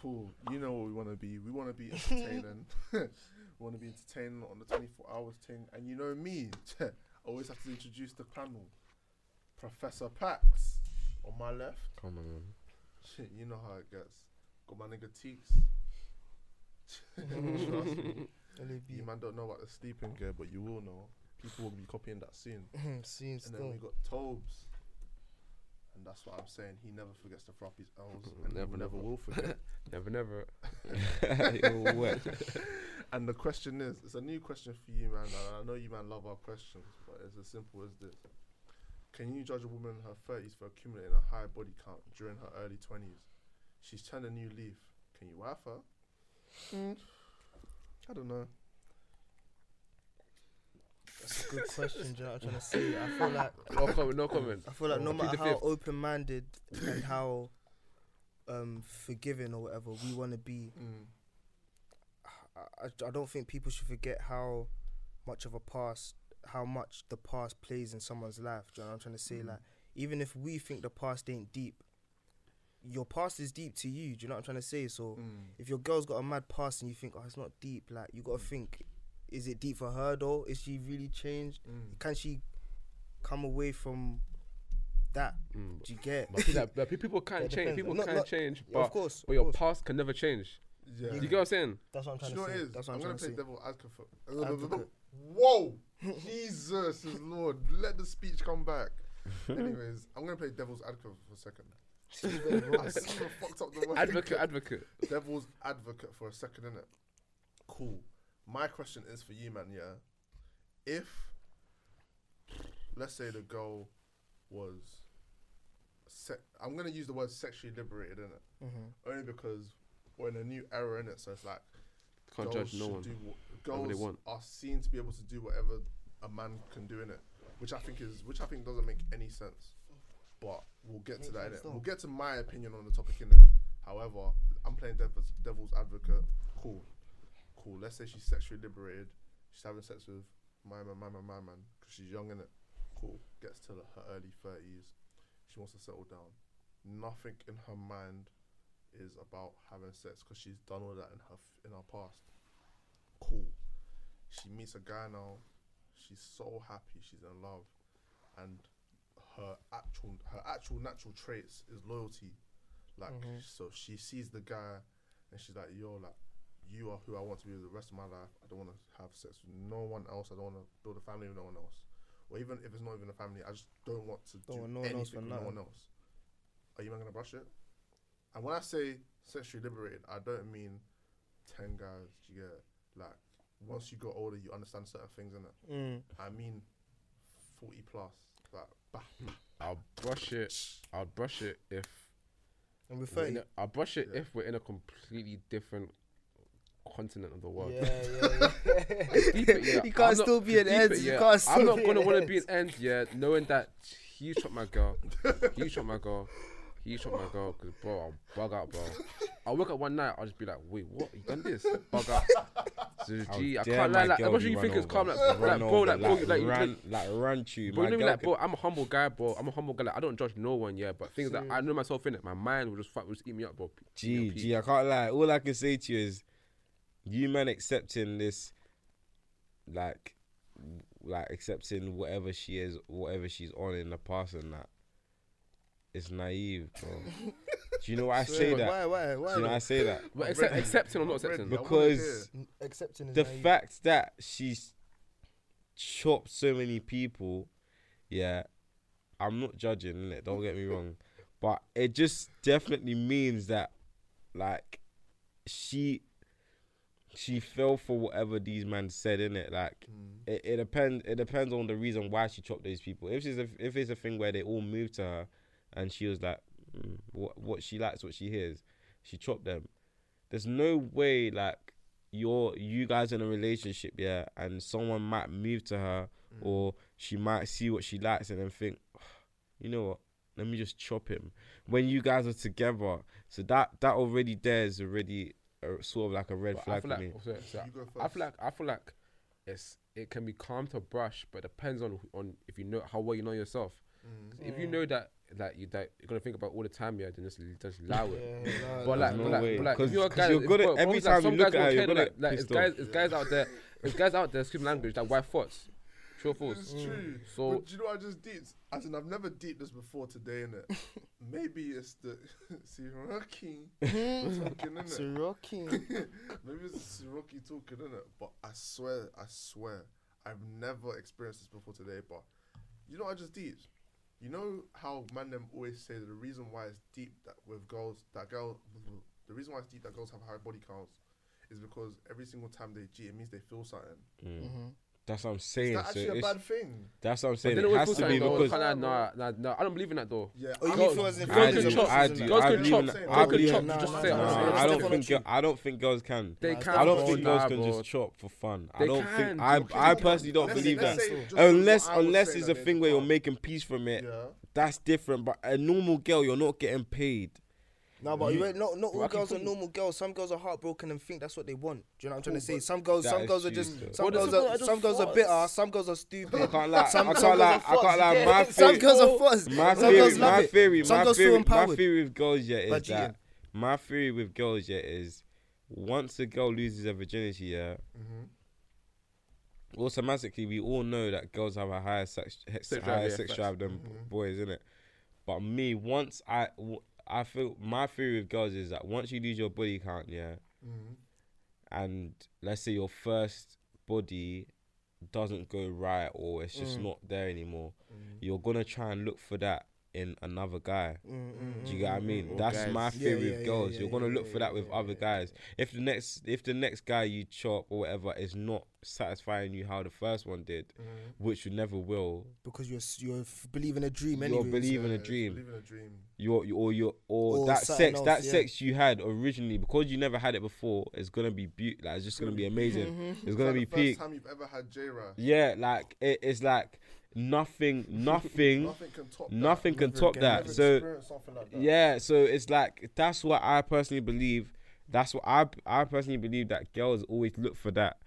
Cool. You know what we want to be. We want to be entertaining. we want to be entertaining on the 24 hours thing. And you know me, I always have to introduce the panel. Professor Pax on my left. Come on, man. Shit, you know how it gets. Got my nigga Teeks. Trust me. You man don't know about the sleeping gear, but you will know. People will be copying that soon. Seen And then we got Tobes. And that's what I'm saying. He never forgets to flop his L's. And Never, never, never never. will forget. Never, never. You're wet. and the question is, it's a new question for you, man. And I know you, man, love our questions, but it's as simple as this: Can you judge a woman in her thirties for accumulating a high body count during her early twenties? She's turned a new leaf. Can you wife her? Mm, I don't know. That's a good question. Do you know what I'm trying to say? I feel like No comment. No comment. I feel like no Plead matter the how fifth. open-minded and how um, forgiving or whatever we want to be, Mm, I, I- I don't think people should forget how much of a past, how much the past plays in someone's life. Do you know what I'm trying to say? Mm. Like, even if we think the past ain't deep, your past is deep to you. Do you know what I'm trying to say? So, mm, if your girl's got a mad past and you think, oh, it's not deep, like, you gotta think, is it deep for her though? Is she really changed? mm. Can she come away from that? Mm. Do you get? But, people- but people Yeah, can it change. People Not- can not- change, Yeah, of but course. but of your course. past can never change. Yeah. Do you get what I'm saying? That's what I'm trying you know to it say. is? That's what I'm I'm, gonna trying play to say. devil advocate. Advocate. Whoa! Jesus is Lord. Let the speech come back. Anyways, I'm gonna play devil's advocate for a second. I fucked up the word. Advocate, advocate. Devil's advocate for a second, innit? Cool. My question is for you, man. Yeah. If, let's say the girl was, se- I'm gonna use the word sexually liberated, innit? Mhm. Only because we're in a new era, in it. So it's like Can't girls judge no should one. Do wha- Whatever they girls want. are seen to be able to do whatever a man can do in it, which I think is which I think doesn't make any sense. But we'll get to that. sense innit? We'll get to my opinion on the topic in it. However, I'm playing devil's, devil's advocate. Cool, cool. Let's say she's sexually liberated. She's having sex with my man, my man, my man, because she's young in it. Cool. Gets to her early thirties. She wants to settle down. Nothing in her mind is about having sex because she's done all that in her f- in her past. Cool. She meets a guy now. She's so happy. She's in love, and her actual her actual natural traits is loyalty. Like Mhm. so, she sees the guy, and she's like, "Yo, like you are who I want to be the rest of my life. I don't want to have sex with no one else. I don't want to build a family with no one else, or even if it's not even a family, I just don't want to Don't do want no one anything else for with no one else." Are you man gonna brush it? And when I say sexually liberated, I don't mean ten guys. do You get like once you got older, you understand certain things in it. Mm. I mean, forty plus. Like, bah, I'll brush it. I'll brush it if And with we're in 30. a, I'll brush it Yeah. if we're in a completely different continent of the world. Yeah, yeah, yeah. Deep it, yeah. You can't I'm not- still be an deep end. it, You yeah. can't still I'm not gonna want to be an end, yeah, knowing that he shot my girl, he shot my girl, he shot my girl. Cause bro, I'll bug out, bro. I'll wake up one night, I'll just be like, wait, what? You done this? Bug out. So, Gee, I can't lie. Like, girl I'm be sure you run think it's over. calm, like, Run like bro, over, like, bro, like, you- run, like run to But my you know, me, girl like, bro, I'm a humble guy, bro. I'm a humble guy. Like, I don't judge no one, yeah. But things that I know myself in it, my mind will just fuck, will just eat me up, bro. Eat me Gee, up, gee, I can't lie. All I can say to you is, you man accepting this, like, like accepting whatever she is, whatever she's on in the past and that. It's naive, bro. Do you know why I say that? Why? Why? Why? Do you know why I say that? But I'm accept, accepting or not accepting? Because. Accepting is the naive. fact that she's chopped so many people, yeah, I'm not judging innit? Don't get me wrong, but it just definitely means that, like, she she fell for whatever these men said in it. Like, Mm. it, it depends. It depends on the reason why she chopped those people. If she's a, if it's a thing where they all moved to her, and she was like, mm, what what she likes, what she hears, she chopped them. There's no way like you're you guys in a relationship, yeah, and someone might move to her, Mm. or she might see what she likes and then think, you know what, let me just chop him. When you guys are together, so that that already there is already a, sort of like a red But flag for like, me. also, so You I feel like I feel like it's it can be calm to brush, but it depends on on if you know how well you know yourself. Mm. 'Cause If you know that like you that you're gonna think about all the time, yeah, then just just allow it. Yeah, no, But like, no, but no like, but like, 'Cause- if you're a 'cause guy, you're if- good at- but every obviously, like, time you some look guys at her, you're care, gonna like, like, it's guys, it's guys out there, it's guys out there screaming language like white thoughts, true or false. It's true. So but do you know what I just did? As in, I've never deep this before today, innit? Maybe it's the Siraki talking, innit? Sirocchi. Maybe it's Siraki talking, innit? But I swear, I swear, I've never experienced this before today. But you know what I just deep? You know how man them always say that the reason why it's deep that with girls, that girl, the reason why it's deep that girls have high body counts is because every single time they G, it means they feel something. Mm. Mhm. That's what I'm Is saying. that So actually a bad thing? that's what I'm saying. It has to be because kinda, nah, nah, nah, I don't believe in that though. Yeah, Oh, you I mean don't- feel as if Girls girls can chop, just- I do. Girls can chop, in- girls can chop, just say it. nah, nah, Nah, I don't think I don't think girls can. They can. I don't think girls can just chop for fun. I They don't can. think I I personally don't believe that. Unless what unless it's a thing where you're making peace from it, Yeah. that's different. But a normal girl, you're not getting paid. No, but you ain't, not not all I girls are normal girls. Some girls are heartbroken and think that's what they want. Do you know what I'm trying to say? Some girls, that some is girls are true, just, though. some Well, girls some are, girls are some girls are just bitter. fucks. Some girls are stupid. I stupid. can't lie. Some- I some can't lie. girls are I can't fucks, lie. yeah. My Some theory, girls are fuzz. my Some theory, girls love my it. theory, Some my girls feel theory, my empowered. theory with girls yeah By is that cheating. my theory with girls yeah is once a girl loses her virginity yeah. Mm-hmm. Automatically, we all know that girls have a higher sex, sex Sex drive, higher yeah, sex facts. drive than Mhm. boys, innit? But me, once I, w- I feel my theory with girls is that once you lose your body count, yeah, Mm-hmm. and let's say your first body doesn't go right or it's just Mm. not there anymore, Mm-hmm. you're gonna try and look for that in another guy. Mm, mm, Do you get what I mm, mean? mm, Or That's guys. my theory yeah, with yeah, girls. yeah, You're gonna yeah, look yeah, for that yeah, with yeah, other yeah. guys. If the next if the next guy you chop or whatever is not satisfying you how the first one did, Mm-hmm. which you never will, Because you're you're f- believing a dream You're anyway. believing a dream. Believe in a dream. your you- or your or, Or that sex else, that yeah. sex you had originally because you never had it before is gonna be beaut like it's just gonna be amazing. Mm-hmm. It's gonna like be the peak. First time you've ever had J Yeah, like it, it's like nothing, nothing, Nothing can top. nothing can top that. So like that. yeah, so it's like that's what I personally believe. That's what I I personally believe that girls always look for that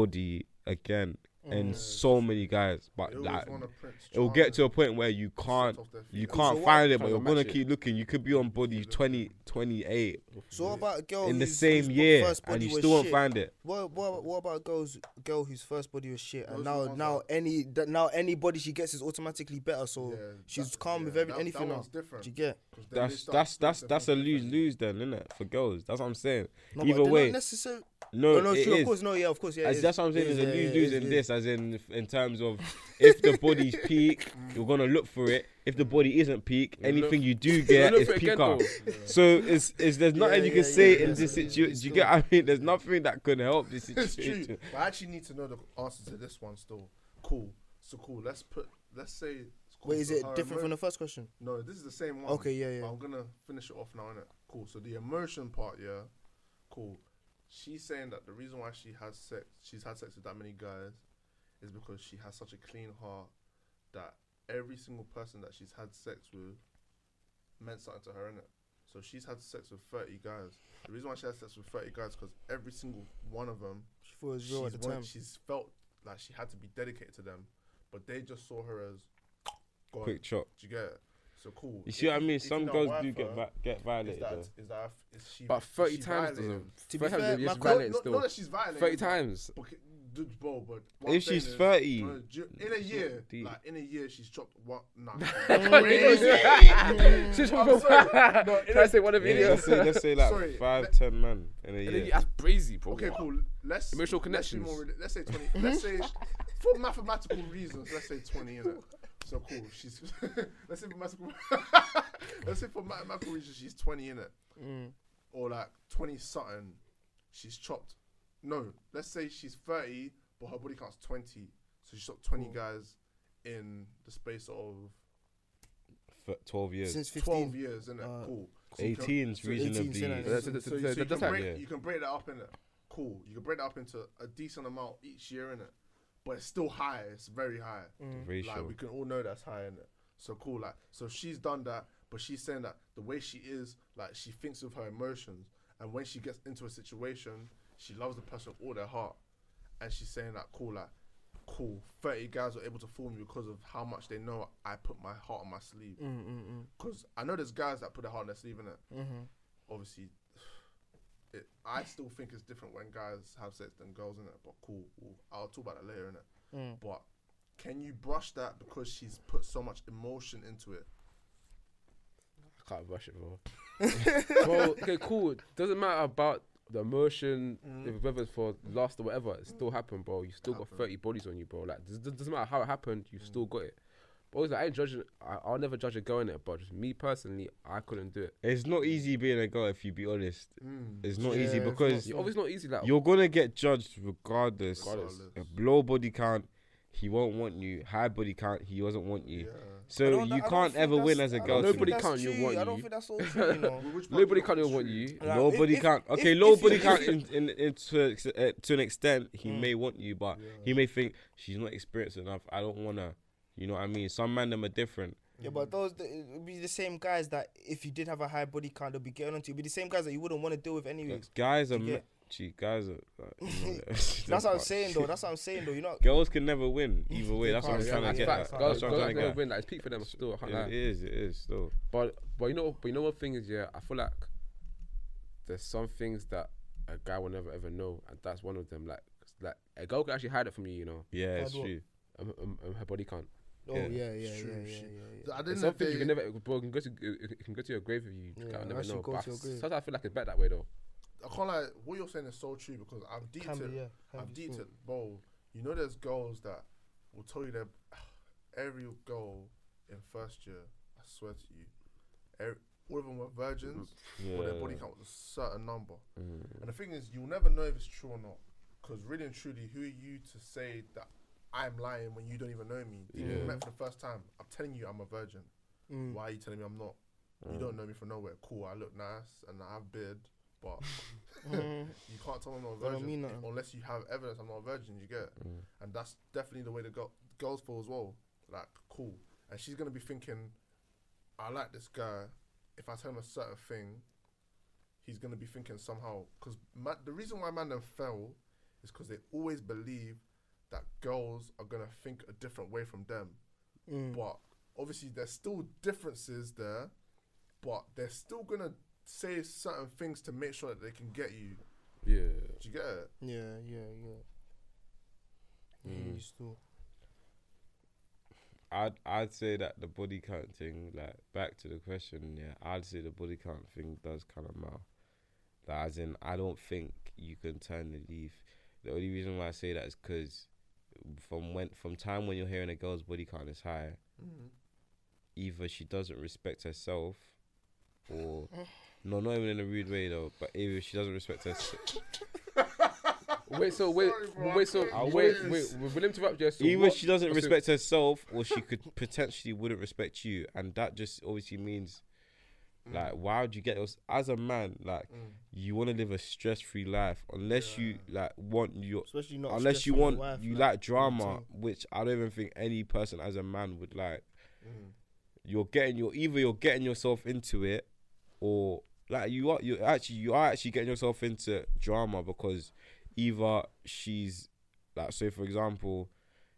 body again in Mm. so many guys, but They always like want a Prince it'll get to a Charming point where you can't off their feet. you can't what- find it, but Trying you're gonna match it. keep looking. You could be on body 20, 28 So what about a girl in the whose- same whose year, first and body you was still won't shit? find it. What, what, what about girl's girl whose first body was shit, and Those now ones now that- any that now any body she gets is automatically better. So Yeah, she's that- calm yeah, with every, that- anything that now. one's different. Do you get? 'cause then they That's start that's that's experiencing that's a things lose differently. lose then, isn't it? For girls, that's what I'm saying. No, Either but they're way, not necessarily. no, Oh, no, it true, is. of course, no, yeah, of course, yeah. it As is. that's what I'm saying. It There's is, a yeah, lose yeah, lose it in is, this, as in in terms of if the body's peak, you're gonna look for it. If the body isn't peak, You'll look- anything you do get look is for it again, peaker. though. So it's, it's there's nothing Yeah, you can yeah, say yeah, in yeah, this it's- situation. Do you get? I mean, there's nothing that could help this It's true. situation. But I actually need to know the answer to this one still. Cool. So cool. Let's put. Let's say. it's cool. Wait, is it her different from the first question? No, this is the same one. Okay, yeah, But yeah. I'm gonna finish it off now, innit? Cool. So the immersion part, yeah. Cool. She's saying that the reason why she has sex, she's had sex with that many guys, is because she has such a clean heart that every single person that she's had sex with meant something to her, innit? So she's had sex with 30 guys. The reason why she had sex with 30 guys because every single one of them, She thought it was she's, real at the time. she's felt like she had to be dedicated to them, but they just saw her as go on, Quick chop. Do you get it? So cool. You see If what I mean? Some girls do get her, vi- get is violated. that, though. is that is she? But is 30 she times violating doesn't. To be 30 times fair, is my just co- violating not, still. not that she's violated. 30 times. But, okay, dude, bro, but what I'm If she's saying is, 30, no, ju- in a year, deep. like in a year, she's chopped what? Nah. She's I'm from sorry. No, in Try a- to say one of the yeah, videos. let's say let's say like Sorry, five, let- ten man in a And year. That's crazy, bro. Okay, cool. Let's Emotional let's be more reali- let's say twenty. let's say for mathematical reasons, let's say twenty. Innit? So cool. She's let's say for mathematical. let's say for mathematical reasons, she's twenty in it, Mm. or like twenty something. She's chopped. No, let's say she's thirty, but her body count's twenty. So she chopped twenty Cool. guys in the space of F- Twelve years. Since twelve 15. years. Innit? Uh, cool. So 18 is so- reasonably. 18, say so, so, so you, can like- break, yeah. you can break that up in it. Cool. You can break that up into a decent amount each year in it, but it's still high. It's very high. Mm. Ratio. Like we can all know that's high in it. So cool. Like so she's done that, but she's saying that the way she is, like she thinks with her emotions, and when she gets into a situation, she loves the person with all their heart, and she's saying that cool. Like cool. Thirty guys were able to fool me because of how much they know I put my heart on my sleeve. Mm, mm, mm, Because I know there's guys that put their heart on their sleeve in it. mm-hmm. Obviously, it, I still think it's different when guys have sex than girls in it. But cool, we'll, I'll talk about that later in it. Mm. But can you brush that because she's put so much emotion into it? I can't brush it, bro. bro, okay, cool. Doesn't matter about the emotion, Mm. if whether it's for lust or whatever, it still happened, bro. You still got 30 bodies on you, bro. Like, does- doesn't matter how it happened, you still got it. But always, like, I ain't judging, I, I'll never judge a girl in it, but just me personally, I couldn't do it. It's not easy being a girl if you be honest. Mm. It's not Yeah, easy it's because not- It's obviously not easy, like, you're gonna get judged regardless. Regardless. A low body count, he won't want you. High body count, he doesn't want you. Yeah. I So don't- I you don't can't ever win as a girl. Nobody think me. that's can't, you true. want I don't you. think that's all true, you know. Nobody can't think even want you. true? Like, low if- body if- count. if- Okay, if low you- body in, in, in to, uh, to an extent, he Mm. may want you, but Yeah. he may think she's not experienced enough. I don't wanna. You know what I mean? Some men them are different. Yeah, but those it would be the same guys that if you did have a high body count, they'd be getting onto you. It'd be the same guys that you wouldn't want to deal with anyways. Guys are, You gee, guys are. Like, you know, That's what I'm saying though. That's what I'm saying though. You know, Girls can never win either way. That's what I'm can't, trying to get Girls, That's girls never win. Like, it's peak for them still. I can't. It is. It is still. But but you know but you know what thing is yeah I feel like there's some things that a guy will never ever know and that's one of them like like a girl can actually hide it from you you know Yeah, it's true. um, um, um, her body can't. oh Yeah. yeah, yeah, yeah, true, yeah, yeah, shit. yeah. I There's didn't know things you can never bro it can go to it it can go to your grave if you Yeah, yeah, never know. But to your grave. sometimes I feel like it's better that way though. I can't like what you're saying is so true because I've Can deeped be, yeah. I've be deeped bro. You know, there's girls that will tell you that every girl in first year. I swear to you, every, all of them were virgins. Yeah. Or their body count was a certain number. Mm. And the thing is, you'll never know if it's true or not. Because really and truly, who are you to say that I'm lying when you don't even know me? Yeah. we met for the first time, I'm telling you I'm a virgin. Mm. Why are you telling me I'm not? You Mm. don't know me from nowhere. Cool, I look nice and I have beard, but Mm. you can't tell me I'm not a That don't virgin mean if- nothing. unless you have evidence I'm not a virgin. You get, it? Mm. and that's definitely the way the girl, girls feel as well. Like cool, and she's gonna be thinking, I like this guy. If I tell him a certain thing, he's gonna be thinking somehow. Because the reason why man them fell is because they always believe that girls are gonna think a different way from them. Mm. But obviously, there's still differences there, but they're still gonna say certain things to make sure that they can get you. Yeah. Do you get it? Yeah, yeah, yeah. Yeah, Mm. you still. I'd I'd say that the body count thing, like back to the question, yeah, I'd say the body count thing does kind of matter. Like, as in, I don't think you can turn the leaf. The only reason why I say that is because from when from time when you're hearing a girl's body count is high, Mm-hmm. either she doesn't respect herself, or no, not even in a rude way though, but either she doesn't respect herself. Wait, so wait, Sorry, bro, wait, so I wait, couldn't wait, resist. wait, Will interrupt you? So Either what- she doesn't so- respect herself, or she could potentially wouldn't respect you, and that just obviously means like why would you get us as a man like Mm. you want to live a stress-free life unless you like want your Especially not. unless you from want wife, you like, like drama which i don't even think any person as a man would like Mm. you're getting your either you're getting yourself into it or like you are you actually you are actually getting yourself into drama because either she's like say for example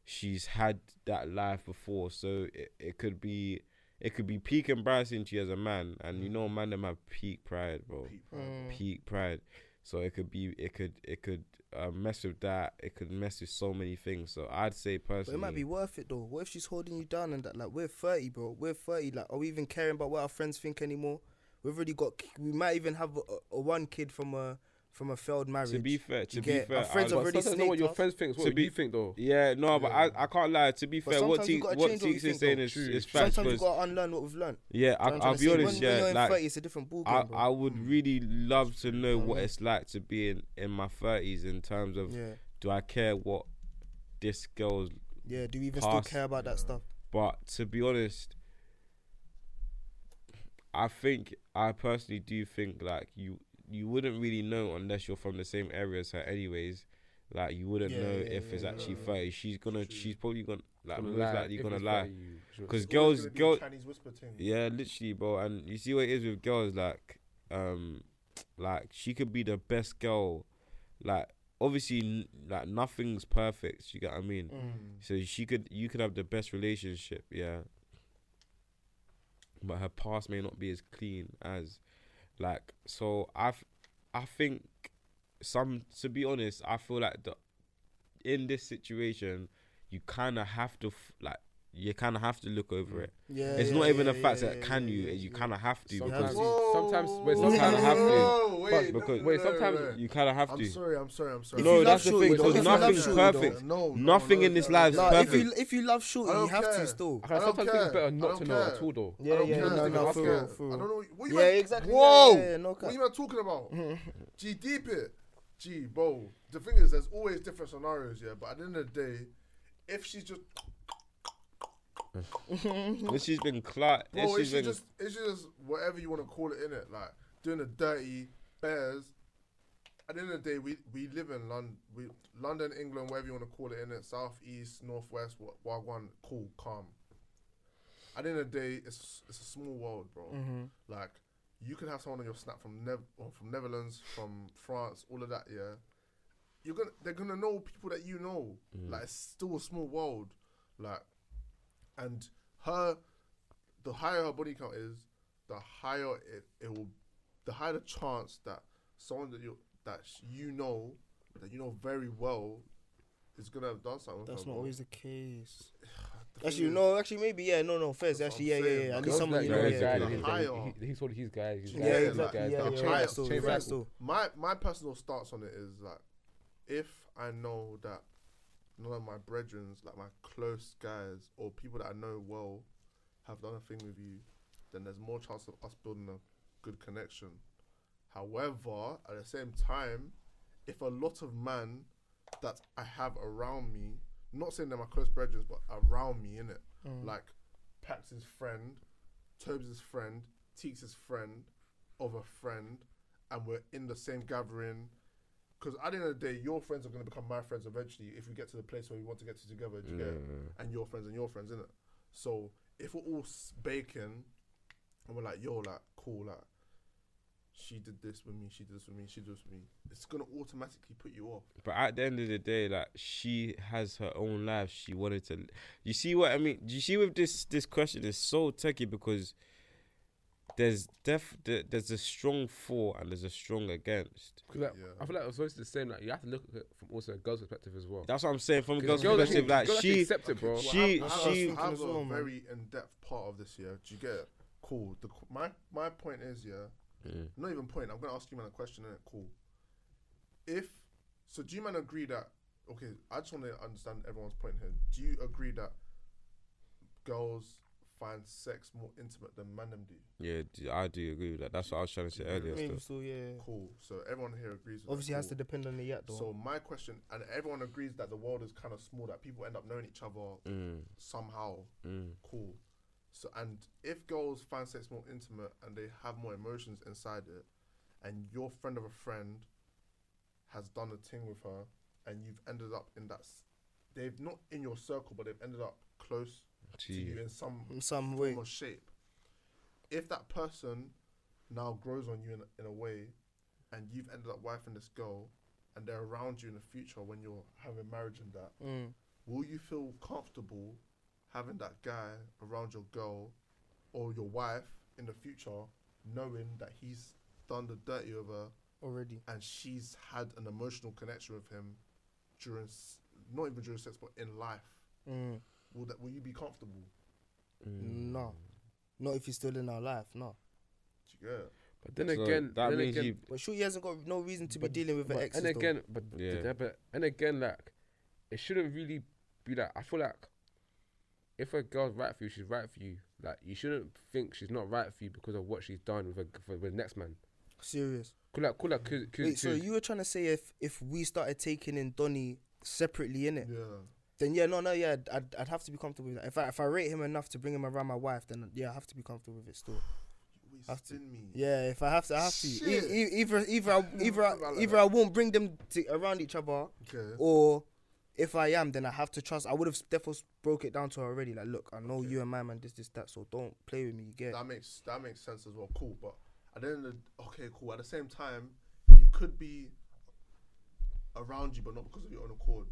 she's had that life before so it, it could be it could be peak embarrassing to you as a man and you know man them have peak pride bro Peep, right? Mm. peak pride so it could be it could it could uh, mess with that it could mess with so many things so i'd say But personally it might be worth it though. What if she's holding you down and that? Like we're thirty, bro. We're thirty. Like, are we even caring about what our friends think anymore? We've already got. We might even have a, a one kid from a from a failed marriage. to be fair to be fair our friends I- have But already sometimes know what your friends think. To What do be- you think though? Yeah, no, but I, I can't lie. To be fair, what sometimes you Teeks gotta what change what you Teeks is think, saying though. is, True, is facts. Sometimes you 'cause- gotta unlearn what we've learned. yeah, Do you know I, what I'm I'll be honest. When, Yeah, when you're in like 30, it's a different ballgame, I, bro. I would mm. really love to know what it's like to be in in my thirties in terms of yeah, do I care what this girl's. yeah. Do you even Past- still care about that stuff? But to be honest, I think I personally do think like you you wouldn't really know unless you're from the same area as her, anyways. Like you wouldn't Yeah, know yeah, if it's yeah, actually yeah. thirty. She's gonna. True. She's probably gonna like most lie. likely gonna lie. fair, you should- Because It's girls, gonna be girl, Chinese whisper thing. Yeah, literally, bro. And you see what it is with girls, like, um, like she could be the best girl, like obviously n- like nothing's perfect. You get what I mean? Mm. So she could, you could have the best relationship, yeah. But her past may not be as clean as, like, so I've, I think, some to be honest, I feel like the, in this situation, you kind of have to like, you kind of have to look over it. Yeah, It's yeah, not even yeah, the fact yeah, that yeah, can you, yeah, you kind of have to Sometimes, because you- sometimes, wait, Whoa, sometimes you have to. Wait, But because- no, wait, sometimes no, no. you kind of have to. I'm sorry, I'm sorry, I'm sorry. No, that's the thing, because if you love nothing's perfect. No, no, Nothing no, in this no, life is no, Nah, if you if you love Shorty, I you have to care. still. I sometimes think it's better not to know at all, though. Yeah, I yeah, no, I no, don't for real, I don't know what you Yeah, exactly. Whoa! Yeah, yeah, no What cap. you man talking about? G, deep it. G, bro. The thing is, there's always different scenarios, yeah. But at the end of the day, if she's just, If she's been cla- bro, if if she's she's been, just, if she's just whatever you want to call it, in it, like doing the dirty bears. At the end of the day, we, we live in London, we London, England, whatever you want to call it, in it, south, east, northwest, wa- wagwan, cool, calm. At the end of the day, it's it's a small world, bro. Mm-hmm. Like you could have someone on your snap from Nev or from Netherlands, from France, all of that. Yeah, you're gonna they're gonna know people that you know. Mm. Like it's still a small world. Like, and her, the higher her body count is, the higher it, it will, the higher the chance that someone that you that you know that you know very well is gonna have done something. with That's not bro. always the case. The Actually, is- no. Actually, maybe yeah. No, no. First, That's actually, yeah, yeah, yeah. bro. At least Girls someone like you know know. yeah, guys, yeah. he's- Higher. he- He's told his guys. He's Yeah, guys, his exactly. guys, Yeah, like, yeah, chain yeah. rap- Still, chain still. my my personal stance on it is like if I know that none of my brethrens, like my close guys or people that I know well, have done a thing with you, then there's more chance of us building a good connection. However, at the same time, if a lot of man that I have around me, not saying they're my close brethren, but around me, in it, Mm. like Pax's friend, Tobes' friend, Teeks' friend, of a friend, and we're in the same gathering. Because at the end of the day, your friends are going to become my friends eventually if we get to the place where we want to get to together. Do you get it? And your friends and your friends, innit? So if we're all s- baking and we're like, yo, like, cool, like, she did this with me, she did this with me, she did this with me, it's going to automatically put you off. But at the end of the day, like she has her own life. She wanted to. You see what I mean? Do you see with this this question is so tricky because there's def there's a strong for and there's a strong against. 'Cause, like, Yeah. I feel like it's always the same. Like you have to look at it from also a girl's perspective as well. That's what I'm saying from a girl's Girls perspective. actually- Like girls she, accept it, bro. Well, She- I have, I she- a, I have as a very in-depth part of this, year. Do you get it? Cool. The, my my point is, yeah, Mm. not even point. I'm gonna ask you man a question. Innit? Cool. If so, do you man agree that? Okay, I just want to understand everyone's point here. Do you agree that girls find sex more intimate than man them do? yeah, I do agree with that. That's what I was trying to say earlier. Maybe Still. still, yeah. Cool. So everyone here agrees. With Obviously, that. has to depend on the yet though. So my question, and everyone agrees that the world is kind of small. That people end up knowing each other Mm, somehow. mm, cool. So and if girls find sex more intimate and they have more emotions inside it, and your friend of a friend has done a thing with her, and you've ended up in that, s- they've not in your circle, but they've ended up close to you in some in some way. or shape. If that person now grows on you in, in a way, and you've ended up wifing this girl, and they're around you in the future when you're having marriage and that, Mm. will you feel comfortable having that guy around your girl or your wife in the future, knowing that he's done the dirty with her Already. and she's had an emotional connection with him during, s- not even during sex, but in life? Mm. Will that? Will you be comfortable? Mm. No. Not if he's still in our life. No. Do you get it? But then So again, that then means again, you. But sure, he hasn't got no reason to be dealing with an but, ex. and again, but Yeah. yeah. but and again, like it shouldn't really be like. I feel like if a girl's right for you, she's right for you. Like you shouldn't think she's not right for you because of what she's done with a, for, with the next man. serious. Cool, like, cool, like, cause, cause, Wait, so 'cause- you were trying to say if if we started taking in Donny separately in it, Yeah. Then yeah, no, no, yeah, I'd, I'd have to be comfortable with that. If I if I rate him enough to bring him around my wife, then yeah, I have to be comfortable with it still. You Have to- me. Yeah, if I have to, I have to. E- e- either either I, either I, Like either that. I won't bring them to, around each other, Okay. or if I am, then I have to trust. I would have definitely broke it down to her already. Like, look, I know Okay. you and my man this this that, so don't play with me. You get? That makes that makes sense as well. Cool, but at the end of the, okay, cool. At the same time, he could be around you, but not because of your own accord.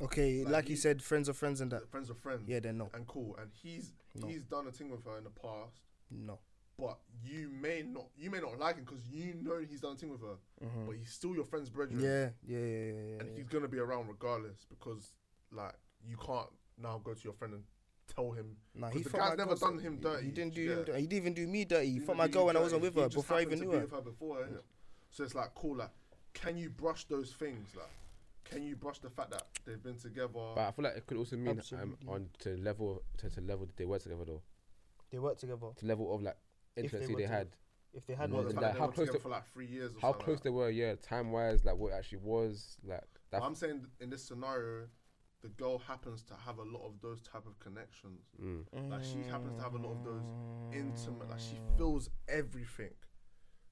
Okay, Like, like, you- you said, friends are friends and that. Friends are friends. Yeah, then no, And cool. And he's No. he's done a thing with her in the past, no. but you may not you may not like him because you know he's done a thing with her, Mhm. but he's still your friend's brethren. Yeah, yeah, yeah, yeah, yeah. and yeah. he's gonna be around regardless because like you can't now go to your friend and tell him Nah, he the guy's never girl, done him he- dirty, He didn't do yeah. him. dirty. He didn't even do me dirty. He Even fucked my girl when I wasn't with he her before I even knew her. with her before, innit? So it's like cool, like can you brush those things? Like can you brush the fact that they've been together? But I feel like it could also mean um, Absolutely. on to level to, to level that they work together though. They work together. To level of like If they intimacy were they to- had. If they had Mm, Well, one, the like, fact that how they were close together they- for like three years or How something close like they were, yeah, time wise, like what it actually was, like that. that. I'm saying in this scenario, the girl happens to have a lot of those type of connections. Mm. Like she happens to have a lot of those intimate. Like she Mm. feels everything.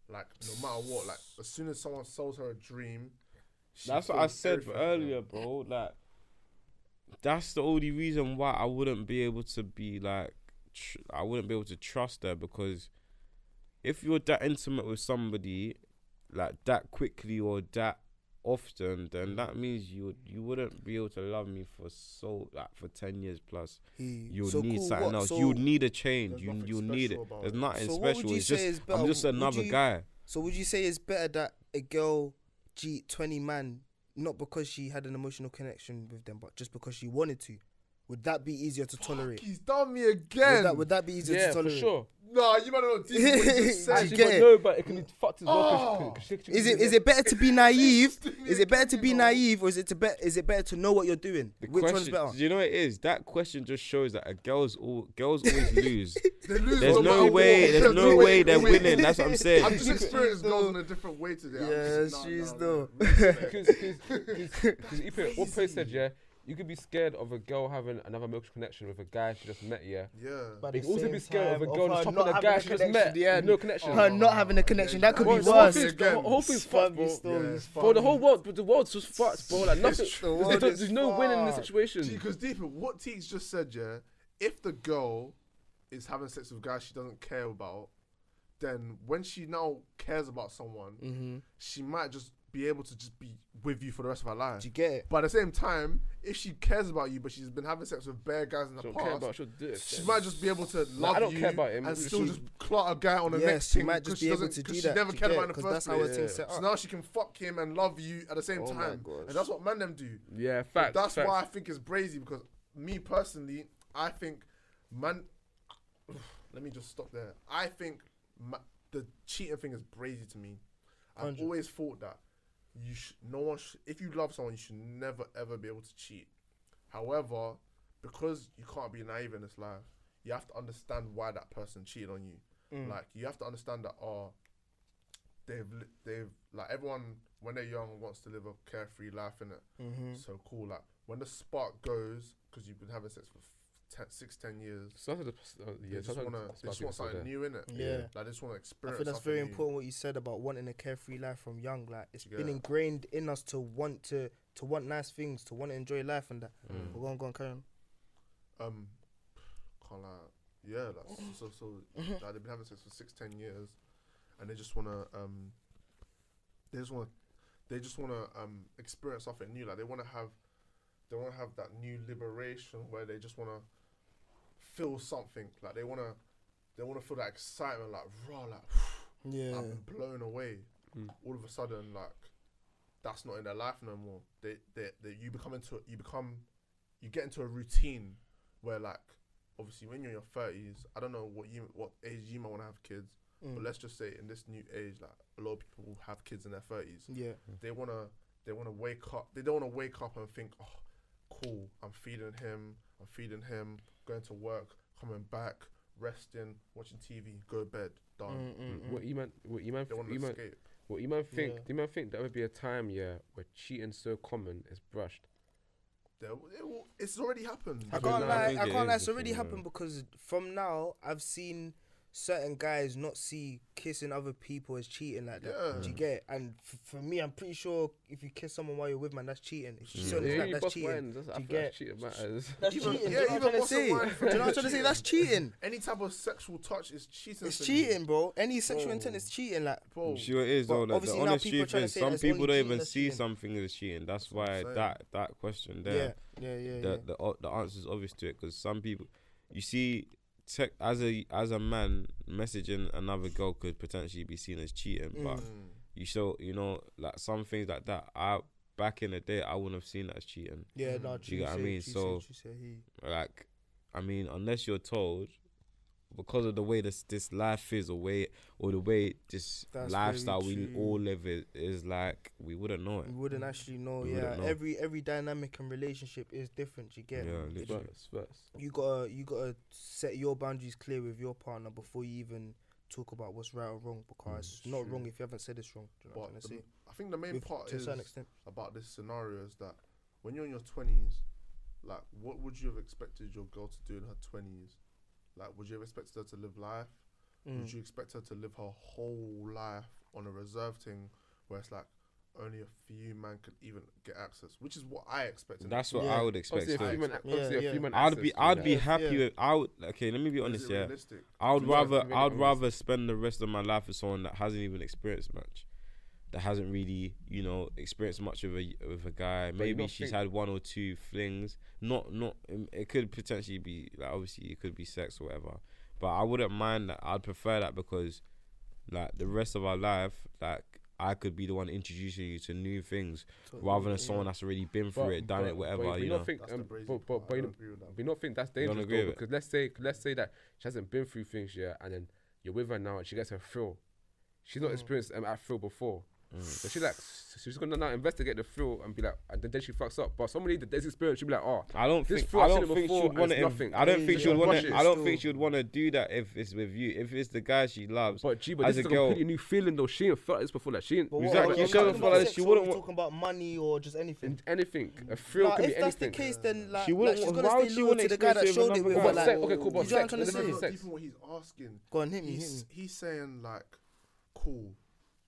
Like no matter what, like as soon as someone sells her a dream, she That's what I said earlier, bro. Like, that's the only reason why I wouldn't be able to be like, tr- I wouldn't be able to trust her because if you're that intimate with somebody, like that quickly or that often, then that means you you wouldn't be able to love me for so like for ten years plus. He- You would so need cool, something what- else. So, you need a change. You you need it. There's nothing So special. It's just? I'm just another you- guy. so would you say it's better that a girl cheat twenty man not because she had an emotional connection with them, but just because she wanted to? Would that be easier to tolerate? He's done me Would again. that, would that be easier Yeah, to for tolerate? sure. Nah, you might not know deep what you just said. I Actually, but it. no, but it can be fucked as well. 'cause- Oh. 'cause she- she- Is it she- is it better to be naive? Is it better to be naive, or is it to be, is it better to know what you're doing? The Which one's better? do you know what it is? That question just shows that a girls all girls always lose. They lose There's no no way. what. There's no way they're winning. That's what I'm saying. I'm just experiencing girls in a different way today. Yeah, just, she's nah, though. nah, respect. Because, because, because Ipe, what Post said, yeah, you could be scared of a girl having another emotional connection with a guy she just met, yeah. Yeah. But You could also be scared of a girl her just chopping not a having guy a she just connection, met. yeah, no connection. her not having a connection. That could be Bro, the whole worse. thing's- the whole- whole thing's fucked, bro. stories. The whole world, but the world's just fucked, bro. Like nothing. There's, no- is there's no winning in this situation. Because deeper, what Teeks just said, yeah, if the girl is having sex with guys she doesn't care about, then when she now cares about someone, Mm-hmm. she might just be able to just be with you for the rest of her life. Do you get it? But at the same time, if she cares about you, but she's been having sex with bare guys in the She don't past, care about. She'll do it. she might just be able to Nah, love I don't you care about him. and She- still just clot a guy on the Yes, next she thing might 'cause just she be able doesn't- to 'cause do she that. never cared about it? in the 'Cause first that's how her place. thing's set So up. now she can fuck him and love you at the same Oh my time, gosh. and that's what man them do. Yeah, But facts. that's facts. why I think it's brazy because me personally, I think man. Let me just stop there. I think ma- the cheating thing is brazy to me. I've 100. always thought that you sh- no one sh- if you love someone you should never ever be able to cheat. However, because you can't be naive in this life, you have to understand why that person cheated on you. Mm. Like you have to understand that oh, they've li- they've like everyone when they're young wants to live a carefree life in it. Mm-hmm. So cool. Like when the spark goes, because you've been having sex for ten, six, ten years. Sometimes the- uh, They yeah, just wanna, the they just want is still something new in it. Yeah. Like they just want to experience. I think that's very new. important what you said about wanting a carefree life from young. Like it's been ingrained in us to want to to want nice things, to want to enjoy life and that. Mm. But go on, go on, carry on. Um, can't lie. Yeah, that's so so. like, they've been having sex for six, ten years, and they just wanna um, they just wanna, they just wanna um experience something new. Like they wanna have, they wanna have that new liberation where they just wanna feel something. Like they wanna, they wanna feel that excitement. Like raw, like Yeah. I've been blown away. Mm. All of a sudden, like that's not in their life no more. They, they, they, you become into, you become, you get into a routine where, like, obviously, when you're in your thirties, I don't know what you, what age you might want to have kids, Mm. but let's just say in this new age, like a lot of people will have kids in their thirties. yeah. They wanna, they wanna wake up. They don't wanna wake up and think, oh, cool, I'm feeding him, I'm feeding him, going to work, coming back, resting, watching TV, go to bed, done. Mm, mm, Mm, What you man, what you man, They want you to man, escape. what you man think? Yeah. Do you man think there would be a time, yeah, where cheating so common is brushed? There, it will, it's already happened. I can't now I lie. I can't lie. It's already happened because from now I've seen certain guys not see kissing other people as cheating like that. Yeah. Do you get it? And f- for me, I'm pretty sure if you kiss someone while you're with man, that's cheating. If you see on his Yeah, snap, you that's cheating. wines. That's, Do you feel like get- cheating matters. That's Even- cheating. yeah, know what I'm even trying to busting say? wine Do you know what I'm trying to say? That's cheating. Any type of sexual touch is cheating. It's to me. cheating, bro. Any sexual Bro. intent is cheating. Like, bro. Sure it is But though. Like, the obviously now honest people are truth trying to is, say some that's people only don't even see something as cheating. That's That's what I'm why that that question there. yeah, yeah, yeah, the the the answer is obvious to it because some people, you see, tech, as a as a man messaging another girl could potentially be seen as cheating, but Mm. you show you know like some things like that. I back in the day I wouldn't have seen that as cheating. Yeah, no, Mm. Do you get what I mean? So- he. Like, I mean, unless you're told. Because of the way this this life is, or way or the way this That's lifestyle we all live is, is like, we wouldn't know it. We wouldn't actually know. We yeah, know. every every dynamic and relationship is different. You get. Yeah, It's- literally. First, first. you gotta you gotta set your boundaries clear with your partner before you even talk about what's right or wrong because mm, it's not true. wrong if you haven't said it's wrong. Do you know what I'm But trying the. I think the main With- part to a is certain extent. about this scenario is that when you're in your twenties, like what would you have expected your girl to do in her twenties? Like, would you expect her to live life? Mm. Would you expect her to live her whole life on a reserve thing where it's like only a few man could even get access, which is what I expected. That's what Yeah. I would expect. Obviously, a still. few man, obviously, yeah. a few man I'd be to I'd be happy yeah. with I would okay, let me be honest, yeah. I would rather I would rather spend the rest of my life with someone that hasn't even experienced much. That hasn't really, you know, experienced much with a with a guy. you Maybe she's think- had one or two flings. Not not um, it could potentially be like obviously it could be sex or whatever. But I wouldn't mind that. I'd prefer that because like the rest of our life, like I could be the one introducing you to new things So, rather than yeah. someone that's already been through But- it, done but- it, whatever. but you not know. think, um, but, but, but, you don't know, agree with we not think that's You don't dangerous agree though, with it? because let's say let's say that she hasn't been through things yet, and then you're with her now and she gets her thrill. She's not Mm. experienced um, at thrill before. Mm. so she like she's gonna now investigate the thrill and be like, and then, then she fucks up. But somebody that there's experience, she'll be like, oh, I don't This think through I don't think she'd want it's to. nothing. I don't Yeah, think she would want to. I don't think she would want to do that if it's with you. If it's the guy she loves. but gee, but As this a is a girl- completely new feeling though. She ain't felt this before. Like she ain't But what- Exactly, are You shouldn't talking feel like sex she wouldn't we wa- talking about money or just anything. anything. A thrill Nah, can if that's the case, then like, She wouldn't she's gonna why stay would she loyal wanna the guy that experience showed with it with another her. guy? Like, Sex- okay, cool, but you know what I'm sex, trying to let's say? have No, sex. even what he's asking, Go on, hit me, hit he's me. he's saying like, cool,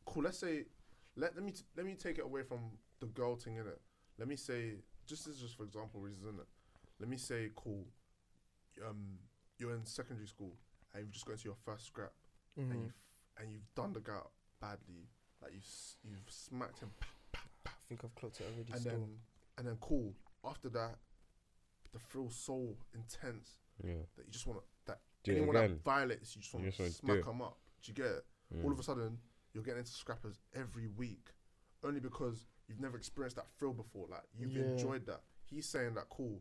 cool. Let's say, let let me t- let me take it away from the girl thing in it. Let me say, just as just for example reasons in it. Let me say, cool. Um, you're in secondary school and you've just got into your first scrap and Mhm. you've and you've done the guy badly, like you s- you've smacked him, I think I've clocked it already. and still. then and then cool. After that, the thrill's so intense Yeah. that you just want to that Do anyone that violates you just want to just wanna do smack it. them up. Do you get it? Mm. All of a sudden, you're getting into scrappers every week, only because you've never experienced that thrill before. Like you've Yeah. enjoyed that. He's saying that cool.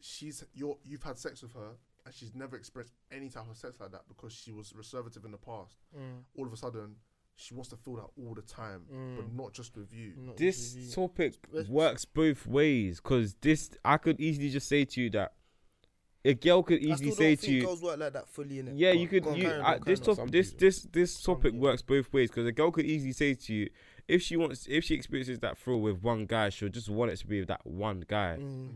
She's you're you've had sex with her and she's never expressed any type of sex like that because she was reservative in the past. Mm, All of a sudden, she wants to feel that all the time, but mm. not just with you. Not this with you. topic works both ways because this I could easily just say to you that a girl could I easily still say don't to think you girls work like that fully in it. yeah you could Go on, you on, I, this top this this this topic people. works both ways because a girl could easily say to you if she wants if she experiences that thrill with one guy she'll just want it to be with that one guy Mm. Mm.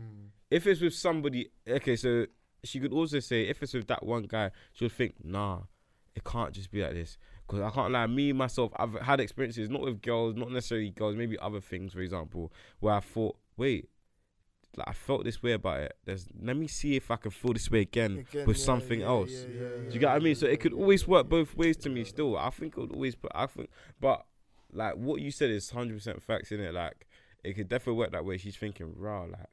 if it's with somebody okay so she could also say if it's with that one guy she'll think nah it can't just be like this because i can't lie me myself i've had experiences not with girls not necessarily girls maybe other things for example where i thought wait like i felt this way about it there's let me see if i can feel this way again, Again, with yeah, something yeah, else yeah, Do you get what I mean? So it could always work both ways to me. Still, I think it would always put. I think, but like what you said is hundred percent facts in it. Like it could definitely work that way. She's thinking, raw, like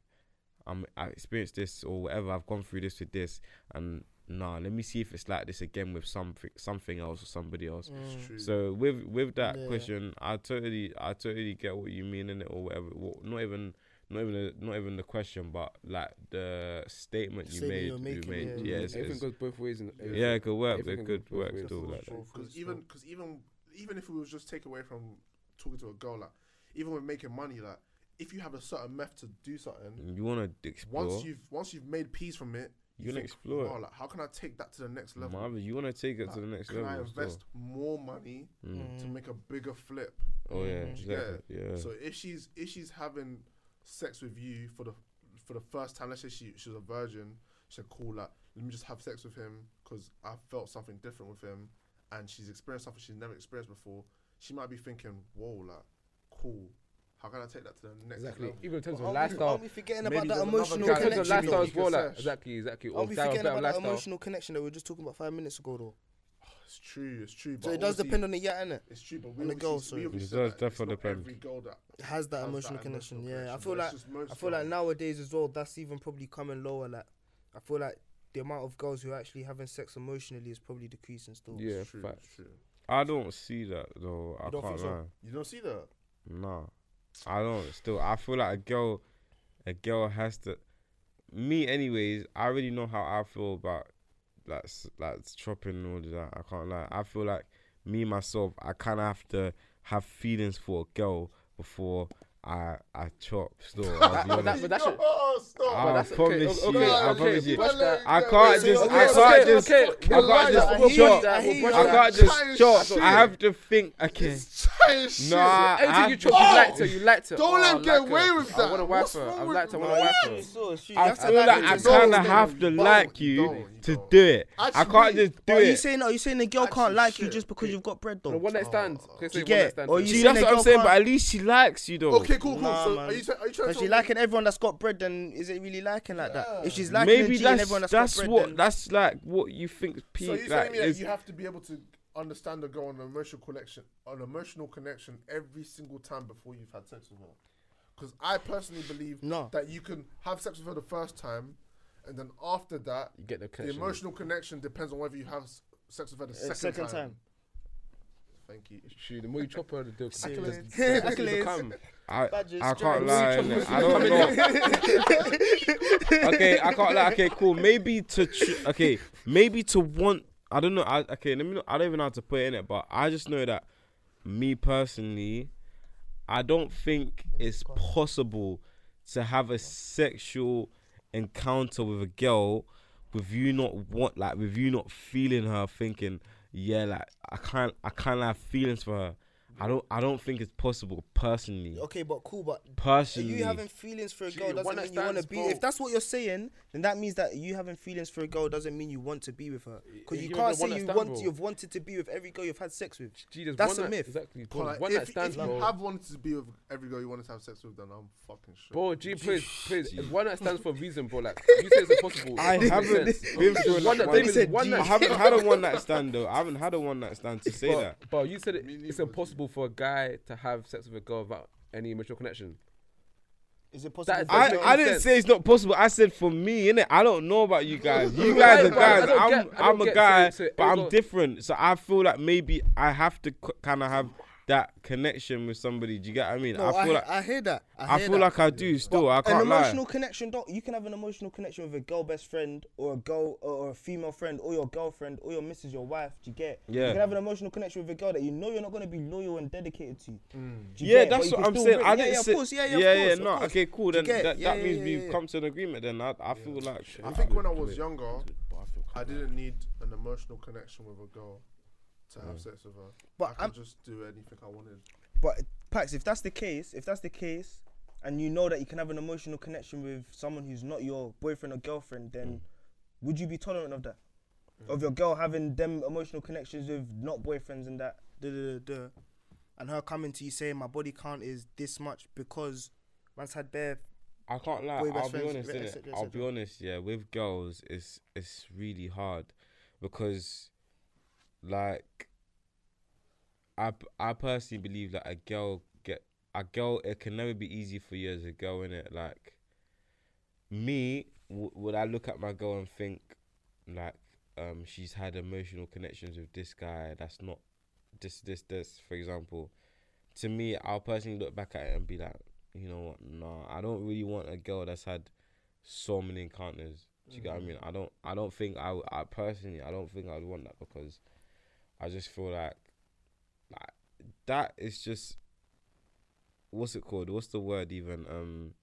I'm, I experienced this or whatever. I've gone through this with this, and nah, let me see if it's like this again with something, something else or somebody else. Mm. So with with that Yeah. question, I totally, I totally get what you mean in it or whatever. What, not even. Not even, the, not even the question, but like the statement you made, you're you made, yeah, yeah, yeah. it's, Everything it's, goes both ways. In, Yeah. yeah, it could work. Everything It could work still For like that. Because even, because even, even if we was just take away from talking to a girl, like even with making money, like if you have a certain method to do something, You want to explore. once you've once you've made peace from it, You wanna explore "Wow, like how can I take that to the next level? Marvin, you want to take it to the next can level. Can I as well. invest more money Mm. to make a bigger flip? Oh yeah, Mm. exactly. Yeah. So if she's if she's having sex with you for the for the first time, let's say she she was a virgin, she said, "Cool, like let me just have sex with him because I felt something different with him, and she's experienced something she's never experienced before. She might be thinking, "Whoa, like, cool. How can I take that to the next Exactly. level?" Even in terms But of aren't we- lifestyle. Aren't we forgetting about that emotional guy- in terms of connection? lifestyle as well, like, exactly, exactly. Or Aren't we forgetting about that lifestyle. emotional connection that we were just talking about five minutes ago, though? It's true. It's true. So but it does depend on the yeah, innit? It's true, but we on the obviously- girl, we It does that definitely it's not depend. Every girl that It has that has emotional connection. Yeah, I feel like it's just most I feel like nowadays as well, that's even probably coming lower. Like, I feel like the amount of girls who are actually having sex emotionally is probably decreasing still. Yeah, It's true, facts. it's true. I don't see that though. I don't can't think so? You don't see that. Nah, I don't. Still, I feel like a girl, a girl has to. Me, anyways. I already know how I feel about like like shopping and all that. I can't lie. I feel like me myself. I kind of have to have feelings for a girl before I I chop. Still, I'll be But that- honest. but that should- Oh, stop. I that's- promise okay, you. okay, I okay, promise you. watch that. I can't wait, just. I okay, can't okay, just. okay, I we'll can't just that, we'll chop. watch that, we'll watch I that. can't Childish just chop. shit. I have to think. Okay. It's shit. Nah, I Anything have you to- chop, you liked her, you liked her. Don't Oh, let I him get away her. with I want to wife What's her. wrong I've with liked her, I want to wife Yeah, her. so it's true. You I feel like like it I kind of have to like you you don't, you to don't. it. I Actually, can't just do But are you it. saying are you saying the girl can't like you just because you've got bread On a though? one night stand. Oh. Okay, Do you one night get? stand. Or you See, saying that's the what I'm girl saying. But can't- at least she likes you though. Okay, cool, cool. Nah, so man. are you, sa- are you trying But to she tell liking everyone that's got bread, then is it really liking like that? Yeah. If she's liking Maybe that's everyone that's, that's got bread, what then that's like what you think. So you're like, telling me that is- you have to be able to understand the girl on an emotional connection, an emotional connection every single time before you've had sex with her? Because I personally believe No. that you can have sex with her the first time, and then after that, You get the the emotional connection depends on whether you have sex with her the Uh, second, second time. time. Thank you. Shoot, the more you chop her, the the- Accolades. the- the pussy Accolades. become. I, Badges, I can't stripes. lie. Chop innit? pussy I I don't know. okay, I can't lie. Okay, cool. Maybe to ch- okay, maybe to want. I don't know. I, okay, let me. Know, I don't even know how to put it in it, but I just know that me personally, I don't think it's possible to have a sexual encounter with a girl with you not want like with you not feeling her, thinking, yeah, like I can't, I can't have feelings for her. I don't, I don't think it's possible personally. Okay, but cool, but Are Personally, you having feelings for a Gee, girl doesn't mean you want to be. bro. If that's what you're saying, then that means that you having feelings for a girl doesn't mean you want to be with her. Because you you can't say you stand, want bro. you've wanted to be with every girl you've had sex with. Gee, That's one a night- myth. Exactly. Bro, But like, one if, night if stands, you bro. have wanted to be with every girl you wanted to have sex with, then I'm fucking sure. Bro, G, please, please. One that stands for a reason, bro. Like, you say it's impossible. I haven't sense. been through One like night- one- David said said one G. night I haven't had a one night stand though. I haven't had a one night stand to say that. but you said it, it's neither, impossible for a guy to have sex with a girl without any emotional connection. Is it possible? That- for a I, doesn't girl- I didn't sense. say it's not possible. I said for me, innit? I don't know about you guys. You guys are guys. I'm get- I I'm a guy, so- so but I'm everyone- different. So I feel like maybe I have to kind of have that connection with somebody. Do you get what I mean? No, I feel I, like I hear that. I, I hear feel that. like I do still. I can't lie. emotional connection. Don't you can have an emotional connection with a girl best friend or a girl or a female friend or your girlfriend or your missus, your wife. Do you get? Yeah. You can have an emotional connection with a girl that you know you're not going to be loyal and dedicated to. Do you Yeah, get? That's what I'm saying. re- I yeah, didn't yeah, say. of course. Yeah, yeah, yeah, of yeah. No, okay, cool. Then that, Yeah, that yeah, means yeah, we've yeah. come to an agreement. Then I, I feel like I think when I was younger, I didn't need an emotional connection with a girl to have sex with her. But I could I'm- just do anything I wanted. But Pax, if that's the case, if that's the case, and you know that you can have an emotional connection with someone who's not your boyfriend or girlfriend, then mm. would you be tolerant of that? Mm. Of your girl having them emotional connections with not boyfriends and that, duh, duh, duh, duh, and her coming to you saying my body count is this much because man's had bare. I can't lie. Boy best I'll be friends, honest. et innit? cetera, et I'll be cetera. honest. Yeah, with girls, it's it's really hard because, like, I I personally believe that a girl get a girl. It can never be easy for you as a girl, innit? Like, me, w- would I look at my girl and think, like, um, she's had emotional connections with this guy that's not this this this, for example. To me, I'll personally look back at it and be like, you know what? Nah, I don't really want a girl that's had so many encounters. Do you get what I mean? I don't. I don't think I, I personally, I don't think I'd want that because I just feel like, like that is just. What's it called? What's the word even? Um.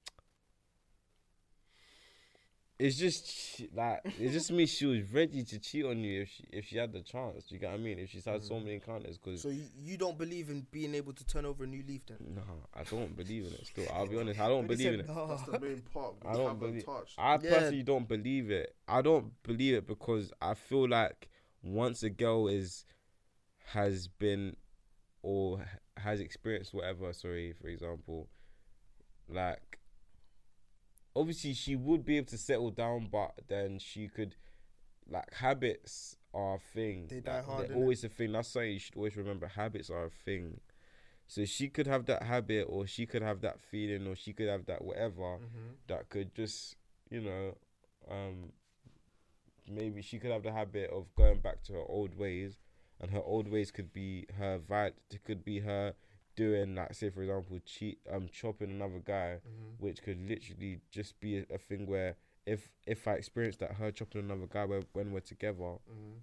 it's just che- like it just means she was ready to cheat on you if she if she had the chance. Do you get what I mean? If she's had so many encounters, because So you, you don't believe in being able to turn over a new leaf then? no, I don't believe in it. Still, I'll be honest, I don't When he believe in it. no. That's the main part. I don't haven't believe- touched. I Yeah. personally don't believe it. I don't believe it because I feel like once a girl is has been or has experienced whatever, sorry, for example, like obviously she would be able to settle down, but then she could like habits are a thing. They die like, hard, They're always a thing. That's something you should always remember. Habits are a thing. So she could have that habit, or she could have that feeling, or she could have that whatever Mm-hmm. that could just, you know, um, maybe she could have the habit of going back to her old ways, and her old ways could be her vi- It could be her doing, like, say for example, cheat, um, chopping another guy, Mm-hmm. which could literally just be a, a thing where if if I experience that her chopping another guy when, when we're together, Mm-hmm.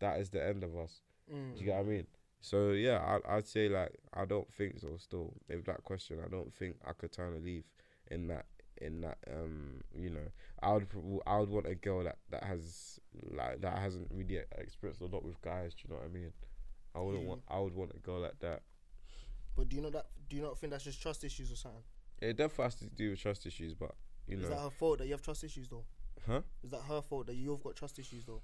that is the end of us. Mm. Do you get what I mean? So yeah, I, I'd say like I don't think so. Still, with that question, I don't think I could turn a leaf in that in that um you know I would I would want a girl that that has like that hasn't really experienced a lot with guys. Do you know what I mean? I wouldn't Yeah. want I would want a girl like that. But do you know that? Do you not think that's just trust issues or something? It definitely has to do with trust issues, but you know Is that her fault that you have trust issues though? huh? Is that her fault that you've got trust issues though?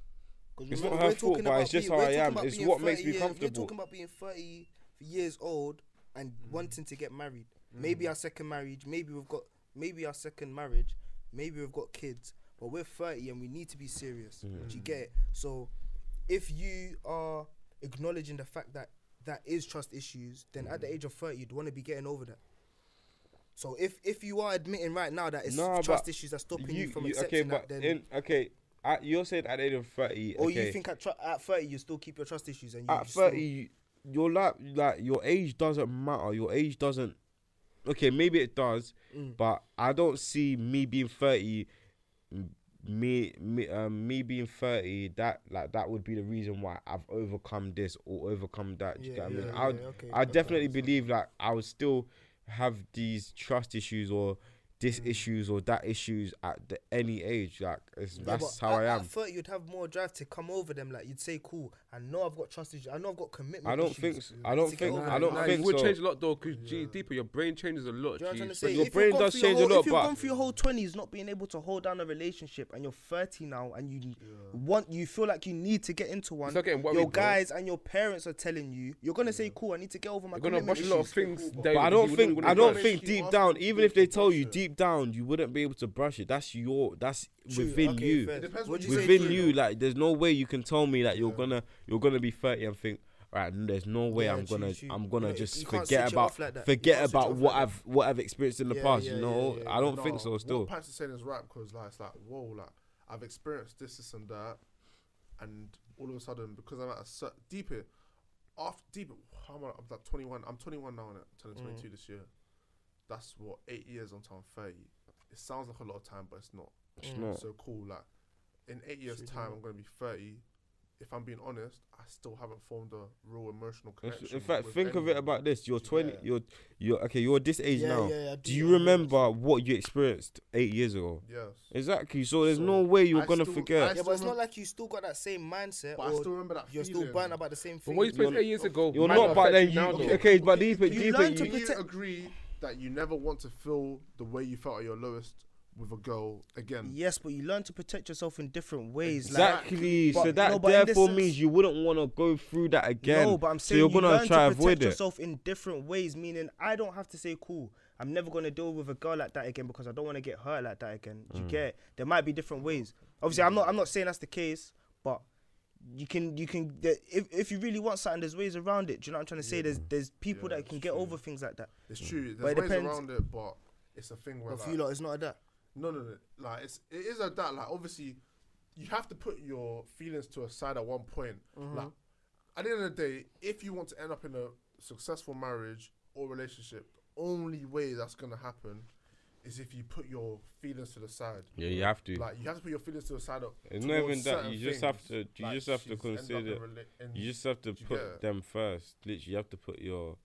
It's not her we're fault, talking but about it's just being- how I am. It's what makes 30 me years- comfortable. We're talking about being 30 years old and wanting to get married. Mm. Maybe our second marriage. Maybe we've got. Maybe our second marriage. Maybe we've got kids. But we're 30 and we need to be serious. Mm. Do you get it? So, if you are acknowledging the fact that that is trust issues, then at the Mm. age of 30, you'd want to be getting over that. So if if you are admitting right now that it's No, trust issues that's stopping you, You, from you accepting okay, but that, then in okay, at, you're saying at the age of thirty, or okay. you think at, tr- at 30 you still keep your trust issues and you at still- 30 you- your like like your age doesn't matter your age doesn't okay maybe it does Mm. but i don't see me being 30 me me um me being 30 that like that would be the reason why i've overcome this or overcome that Do you Yeah, get what i mean yeah, i would yeah, okay, i definitely believe like i would still have these trust issues or this Mm. issues or that issues at the, any age like it's, Yeah, that's how at, i am 30, you'd have more drive to come over them. Like you'd say, "Cool, I know I've got trust issues. I know I've got commitment." i don't issues. think I don't think over i don't nah, think it would so change a lot though, because G deeper your brain changes a lot. Do you know what I'm trying to say? your If brain does through your change a lot, If you've but- gone through your whole twenties not being able to hold down a relationship, and you're 30 now, and you want, you feel like you need to get into one. start getting worried, your bro. guys and your parents are telling you, you're gonna say, "Cool, I need to get over my." You're gonna commitment brush a lot of issues." things. But But I don't think I don't think deep down, even if they to tell you deep down, you wouldn't be able to brush it. That's your that's True, within okay, you. fair. It depends What'd you you say, Within you, like there's no way you can tell me that you're Yeah. gonna you're gonna be 30 and think, right, there's no way Yeah, I'm true, gonna true. I'm gonna just you can't forget it about off like that. You forget can't switch about off what like that. I've what I've experienced in the Yeah, past. yeah, you yeah, know, yeah, I don't think so. Still, What Pants is saying is right because like it's like whoa, like I've experienced this, this, and that, and all of a sudden because I'm at a cer- deeper, after deeper, how am I? I'm like 21. I'm 21 now, and turning Mm. 22 this year. That's what eight years until I'm 30. It sounds like a lot of time, but it's not. It's Mm. not. So cool. Like in eight years' Should time, know. I'm gonna be 30. If I'm being honest, I still haven't formed a real emotional connection. In fact, with think of it about this: you're 20. get it? You're you're okay. You're this age Yeah, now. yeah, yeah, I Do you I remember what you experienced eight years ago? Yes. Exactly. So there's So, no way you're I gonna still- forget. I Yeah, but it's not like you still got that same mindset, But I still remember that. you're still feeling. burnt about the same But thing. what you experienced eight years ago, You're not, but affect then you you now, okay, though. okay, but deeper, You deeper. learn to Do You, you protect- agree that you never want to feel the way you felt at your lowest with a girl again? Yes, but you learn to protect yourself in different ways. exactly. Like, so that no, but in this therefore sense- means you wouldn't want to go through that again. No, but I'm so saying you're you gonna learn try to avoid protect it. yourself in different ways. Meaning, I don't have to say, "Cool, I'm never gonna deal with a girl like that again" because I don't want to get hurt like that again. Mm. Do you get it? There might be different ways. Obviously, I'm not. I'm not saying that's the case, but you can. You can. If if you really want something, there's ways around it. Do you know what I'm trying to say? Yeah. There's there's people Yeah, that can it's get true. over things like that. It's true. But There's it ways depends- around it, but it's a thing where But for like, you lot, it's not a that. No, no, no. Like it's it is a that. Like obviously, you have to put your feelings to a side at one point. Mm-hmm. Like at the end of the day, if you want to end up in a successful marriage or relationship, the only way that's gonna happen is if you put your feelings to the side. Yeah, you have to. Like you have to put your feelings to the side. Of, It's not even that. You just have to. You Like, just have to she's end up in consider. rela- You just have to put get them first. Literally, you have to put your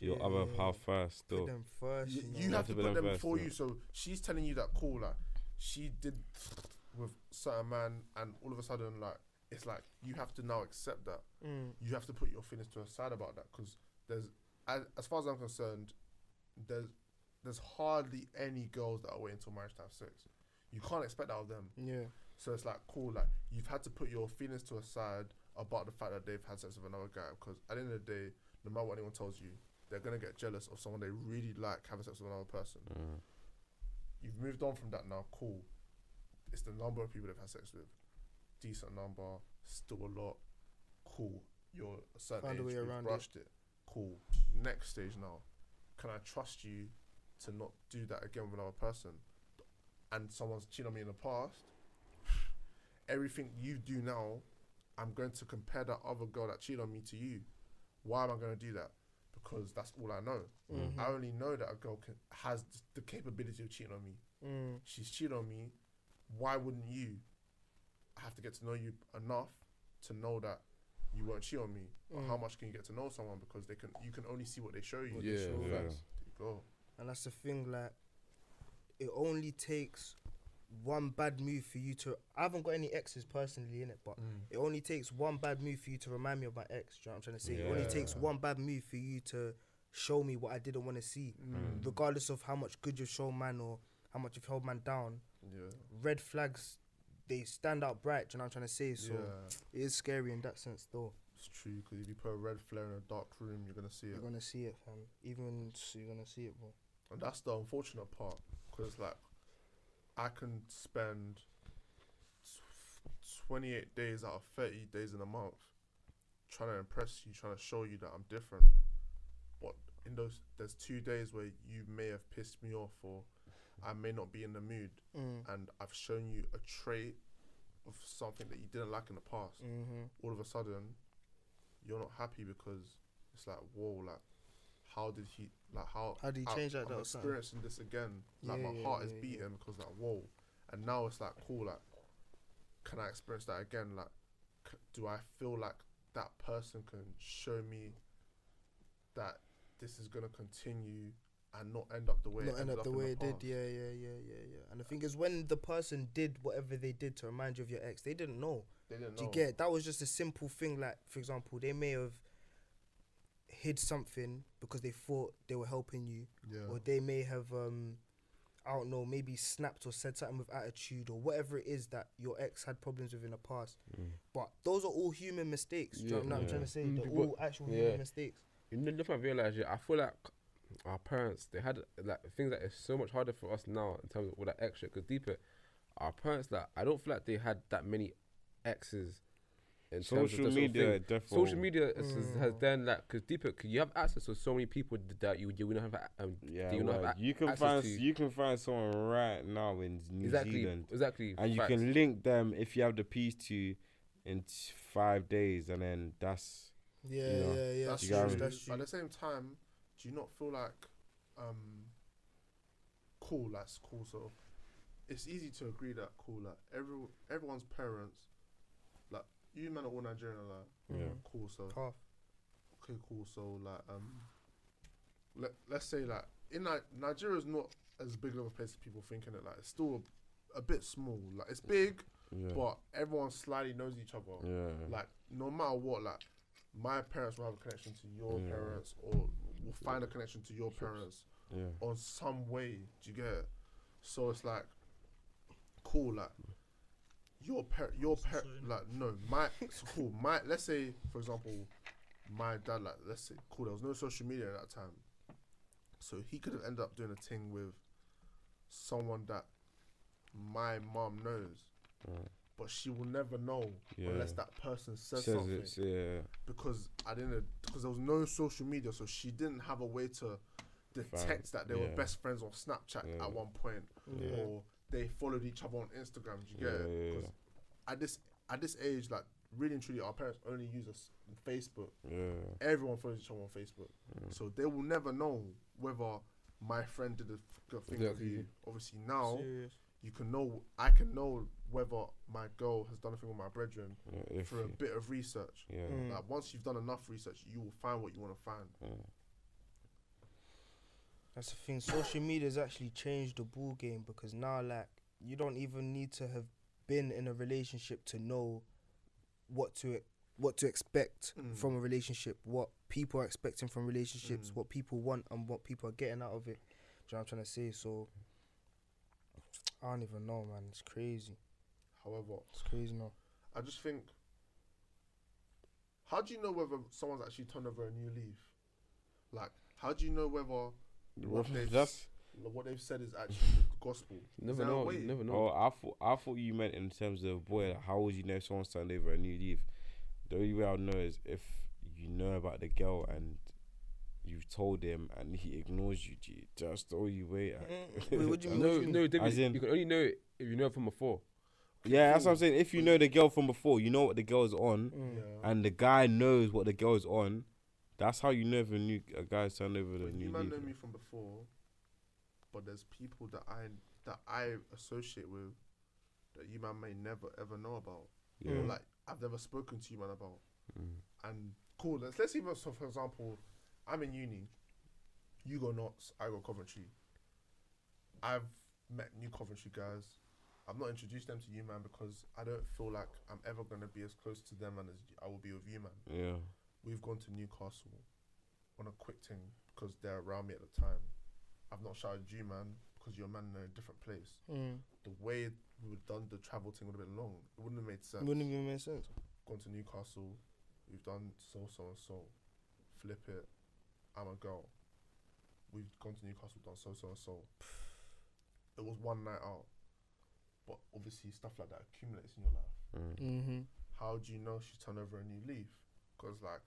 your other Yeah. half first. Put them first. you, You, you know. have to put put them them before yeah. you. So she's telling you that cool, like she did with certain man, and all of a sudden, like it's like you have to now accept that. Mm. You have to put your feelings to a side about that because there's, as, as far as I'm concerned, there's there's hardly any girls that are waiting until marriage to have sex. You can't expect that of them. Yeah. So it's like cool, like you've had to put your feelings to a side about the fact that they've had sex with another guy because at the end of the day, no matter what anyone tells you, they're gonna get jealous of someone they really like having sex with another person. Mm. You've moved on from that now, cool. It's the number of people they've had sex with. Decent number, still a lot. Cool. You're a certain Found a age, way we've it. brushed it. Cool. Next stage now. Can I trust you to not do that again with another person? And someone's cheated on me in the past. Everything you do now, I'm going to compare that other girl that cheated on me to you. Why am I going to do that? Because that's all I know. Mhm. I only know that a girl can, has the capability of cheating on me. Mm. She's cheated on me. Why wouldn't you I have to get to know you enough to know that you won't cheat on me? But how Mm. much can you get to know someone because they can you can only see what they show you. What Yeah, show yeah. There you go. And that's the thing, like, it only takes one bad move for you to. I haven't got any exes personally in it, but it only takes one bad move for you to remind me of my ex. Do you know what I'm trying to say? It only takes one bad move for you to show me what I didn't want to see, Mm. regardless of how much good you've shown man or how much you've held man down. Yeah. Red flags, they stand out bright. Do you know what I'm trying to say? So yeah. it is scary in that sense, though. It's true because if you put a red flare in a dark room, you're gonna see it, You're gonna see it, fam. Even s- you're gonna see it, bro. and that's the unfortunate part. Because like, I can spend tw- 28 days out of 30 days in a month trying to impress you, trying to show you that I'm different. But in those, there's two days where you may have pissed me off, or I may not be in the mood, Mm. and I've shown you a trait of something that you didn't like in the past. Mm-hmm. all of a sudden you're not happy because it's like whoa like how did he like how How do you I- change that? I'm something. experiencing this again like Yeah, my yeah, heart is beating because like whoa and now it's like cool like can I experience that again like c- do I feel like that person can show me that this is gonna continue and not end up the way not it end up the way it did. Yeah, yeah, yeah, yeah, yeah. And the thing is, when the person did whatever they did to remind you of your ex, they didn't know. they didn't Do you know. get? That was just a simple thing. Like, for example, they may have hid something because they thought they were helping you, yeah or they may have, um, I don't know, maybe snapped or said something with attitude or whatever it is that your ex had problems with in the past. Mm. But those are all human mistakes. Do you know Yeah. what I'm trying Yeah. to say? Mm, They're all actual yeah. human mistakes. You know, if I realize it, I feel like our parents they had like things that is so much harder for us now in terms of all that extra. Because deeper, our parents like I don't feel like they had that many exes. In Social the of media, definitely. Social media is, is- has Mm. then like because deeper, cause you have access to so many people that you you will not have um, Yeah, you not have a- you can find to- you can find someone right now in New exactly Zealand, exactly and you facts. can link them if you have the piece to in five days, and then that's Yeah, You know, yeah, yeah. That's You true. got true. me. That's true. at the same time, do you not feel like um cool? That's cool. So it's easy to agree that cool. Like every everyone's parents, like you men are all Nigerian. Like yeah. Cool. So Half. okay, cool. So like um, let let's say like in Ni- Nigeria is not as big of a place as people thinking it. Like it's still a, a bit small. Like it's big, yeah, but everyone slightly knows each other yeah, like no matter what like my parents will have a connection to your Yeah. parents or will find a connection to your parents yeah, on some way do you get it so it's like cool like your par your par like no my it's cool my let's say for example my dad like let's say cool there was no social media at that time so he could have ended up doing a thing with someone that my mom knows Right. but she will never know yeah. unless that person says, Says something it's yeah, because I didn't because there was no social media, so she didn't have a way to detect that they were best friends on Snapchat Yeah. at one point, Yeah. or they followed each other on Instagram. Do you get Yeah, it? yeah, 'Cause at this at this age, like really and truly, our parents only use us Facebook. yeah, Everyone follows each other on Facebook, yeah. so they will never know whether my friend did a f- good thing with you. Obviously now Serious. you can know. I can know whether my girl has done a thing with my brethren yeah, if for a bit of research. yeah, Mm. Like once you've done enough research, you will find what you want to find. That's the thing. Social media has actually changed the ball game because now, like, you don't even need to have been in a relationship to know what to what to expect Mm. from a relationship, what people are expecting from relationships, Mm. what people want and what people are getting out of it. Do you know what I'm trying to say? So I don't even know, man. It's crazy. However, It's crazy now. I just think, how do you know whether someone's actually turned over a new leaf? Like, how do you know whether what they've, That's what they've said is actually the gospel? Never Is there know. way? Never know. Oh, I thought I thought you meant in terms of boy. Like, how would you know if someone's turned over a new leaf? The only way I'll know is if you know about the girl and you've told him and he ignores you. G. That's the only way. I- Wait, what do you mean? no, you no, David, As in- you can only know it if you know it from before. yeah, that's what I'm saying. If you know the girl from before, you know what the girl's on, Mm. Yeah. and the guy knows what the girl's on. That's how you never knew a guy's turned over the new you man know me from before, but there's people that I that I associate with that you man may never ever know about. Yeah. Or like I've never spoken to you man about. Mm. And cool. Let's let's even so for example, I'm in uni. You go Notts, I go Coventry. I've met new Coventry guys. I've not introduced them to you man because I don't feel like I'm ever gonna be as close to them and as I will be with you man. Yeah. We've gone to Newcastle on a quick thing because they're around me at the time. I've not shouted you, man, because you're a man in a different place. Mm. The way we would done the travel thing would have been long. It wouldn't have made sense. Wouldn't even make sense. Gone to Newcastle. We've done so, so, and so. Flip it. I'm a girl. We've gone to Newcastle, done so, so, and so. It was one night out. But obviously, stuff like that accumulates in your life Mm. Mm-hmm. how do you know she's turned over a new leaf? Because like,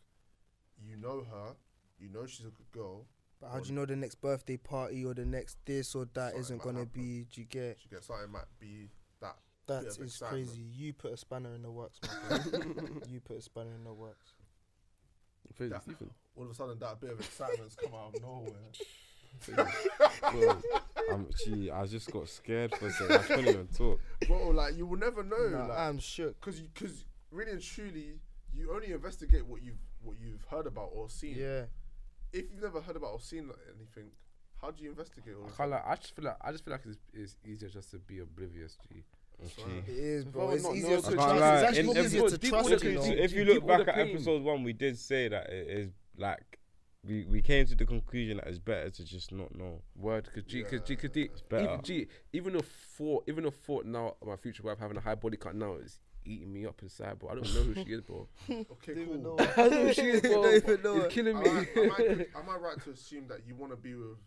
you know her, you know she's a good girl. But how do you know the next birthday party or the next this or that Something isn't might gonna happen. be? Do you get She gets something might be that. that? Bit of Is excitement. crazy. You put a spanner in the works, my friend. you put a spanner in the works. Crazy, That- Stephen. All of a sudden, that bit of excitement's come out of nowhere. Bro, I'm, um, gee, I just got scared for a second. I couldn't even talk. Bro, like you will never know, Nah, like, I'm shook. because because really and truly, you only investigate what you've what you've heard about or seen. Yeah. If you've never heard about or seen like, anything, how do you investigate all I of can't like. I just feel like. I just feel like it's, it's easier just to be oblivious. G. That's Gee. It is, bro. was It's not easier know to to trust. trust- It's actually easier to trust. people if You you, look know? if you look back at episode one, we did say that it is like we we came to the conclusion that it's better to just not know. Word, cause G, cause G, cause D, even G, even the thought, even the thought now of my future wife having a high body count now is eating me up inside, bro. I don't know who she is, bro. Okay, cool. I don't know who she is, bro. Don't even know It's it. killing Am me. I, am, I, am I right to assume that you want to be with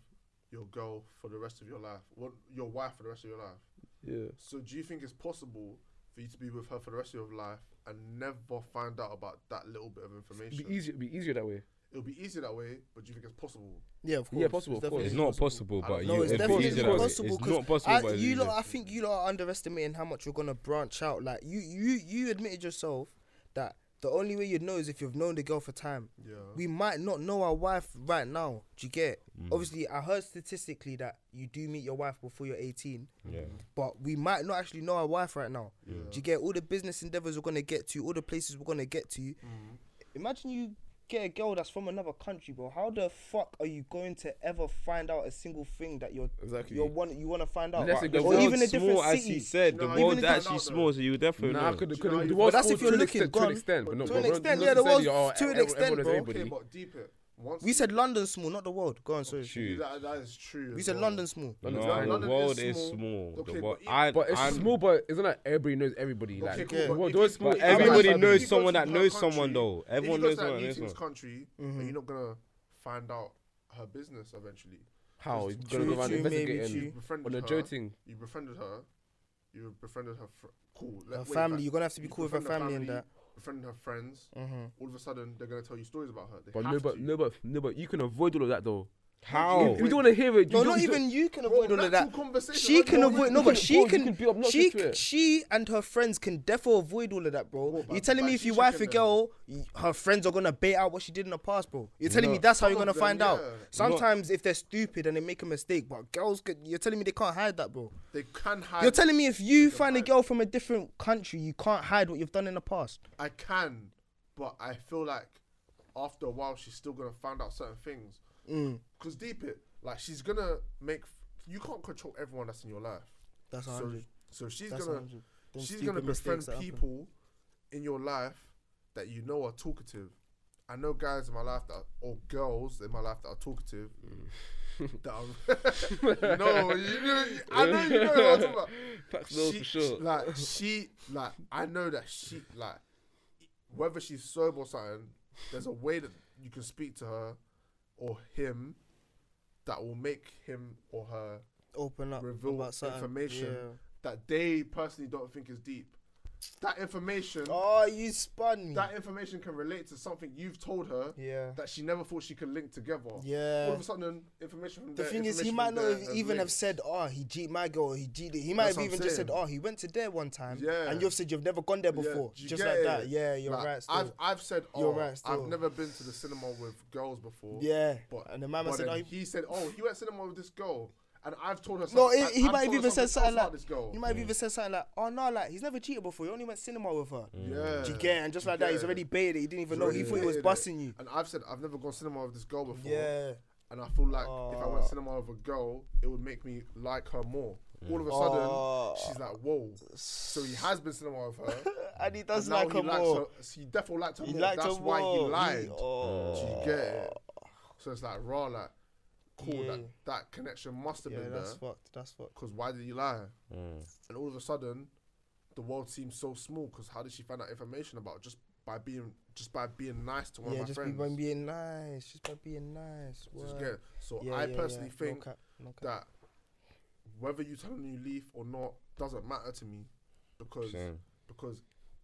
your girl for the rest of your life? Want your wife for the rest of your life? yeah. So do you think it's possible for you to be with her for the rest of your life and never find out about that little bit of It'd information? be easier. It'd be easier that way. It'll be easier that way, but do you think it's possible? Yeah, of course. Yeah, possible, of course. It's not possible. possible, but don't you, No, it's it'd be definitely easier that possible It's 'cause not possible, I, but you lot. I think you lot are underestimating how much you're gonna branch out. Like you, you, you admitted yourself that the only way you'd know is if you've known the girl for time. Yeah. We might not know our wife right now. Do you get? Mm. Obviously, I heard statistically that you do meet your wife before you're 18, Yeah. but we might not actually know our wife right now. yeah. Do you get all the business endeavors we're gonna get to, all the places we're gonna get to? Mhm. Imagine you get a girl that's from another country, bro. How the fuck are you going to ever find out a single thing that you're Exactly. you're want you want to find out? Unless But the goes or even a different small, as he said. Do The world know how you world's find actually small, so you would definitely Nah, know. could Do you could know the you- world's But that's if you're looking to an extent, but not To an extent, yeah, the necessarily, world's to an extent, everyone knows bro. everybody. Okay, but deep it. Once We said London small, not the world. Go on, sorry. True. that, that is true. We as said well. London small. No, London's London small. the is world is small. small. Okay, The but world, I, But it's I'm- small, but it's not like everybody knows everybody. Okay, Like, cool, the but world- if the you- world's small. but is if you like everybody go to- family. knows if you go someone that knows country, someone though. if Everyone knows someone new that knows team's someone. country, Mhm. and you're not gonna find out her business eventually. How? You're true, gonna go around true, maybe investigating true. You befriended on a her. You befriended her. You befriended her. Cool. Her family, you're gonna have to be cool with her family and that. Befriended her friends. Mhm. All of a sudden, they're gonna tell you stories about her. They But have no, but to. no, but no, but you can avoid all of that though. How? We, you don't want to hear it, No, you not don't- even you can Bro, avoid all of that. conversation, She like, can bro, avoid no, but she can. can be obnoxious She to she and her friends can definitely avoid all of that, bro. Bro, You're telling me if she you wife a girl, her friends are gonna bait out what she did in the past, bro. You're telling me that's how you're gonna find out. Sometimes if they're stupid and they make a mistake, but girls, could, you're telling me they can't hide that, bro. They can hide. You're telling me if you find a girl from a different country, you can't hide what you've done in the past. I can, but I feel like after a while she's still gonna find out certain things. Mm, Cause deep it, like she's gonna make. You can't control everyone that's in your life. that's So, hundred. so she's That's gonna. she's gonna befriend mistakes that happen. people in your life that you know are talkative. I know guys in my life that, are, or girls in my life that are talkative. Mm. that are, you know, you know, I know you know what I'm talking about. Facts no She- for sure. Like she, like I know that she, like whether she's sober or something, there's a way that you can speak to her or him that will make him or her Open up reveal about information Yeah. that they personally don't think is deep. That information, Oh, you spun me. that information can relate to something you've told her yeah. that she never thought she could link together. Yeah. All of a sudden, information from The there, thing is, he might not have even have said, "Oh, he cheated my girl." He cheated. He might That's have even just said, "Oh, he went to there one time," Yeah. and you've said you've never gone there before, yeah. just like it? that. Yeah, you're Like, right. Still. I've I've said, oh, You're right I've never been to the cinema with girls before. yeah, But, and the man said, "Oh, he, he said, oh, he went to cinema with this girl, and I've told her. No, something- he- I- he I've might have told her even said else something about like- this girl. he might have even mm. said something like, "Oh no, like he's never cheated before. He only went cinema with her." Yeah. Do you get? it? And just Do you like that, he's it? already baited it. He didn't even He's know. He thought he was baited it. busting you. And I've said I've never gone cinema with this girl before. Yeah. And I feel like if I went Oh. cinema with a girl, it would make me like her more. Mm. All of a sudden, Oh. she's like, whoa. So he has been cinema with her. and he does and now like he her likes more. her. He definitely liked her He more. liked That's her why more. he lied. oh. Do you get it? Oh. So it's like raw, like cool. Yeah. That that connection must have Yeah, been that's there. fucked. That's fucked. Because why did you lie? Mm. And all of a sudden, the world seems so small. Because how did she find out information about just by being just by being nice to one Yeah, of my just friends? be by being nice. Just by being nice. Just get? So Yeah, I yeah, personally yeah. No think cap, no cap. that whether you turn a new leaf or not doesn't matter to me because Same. because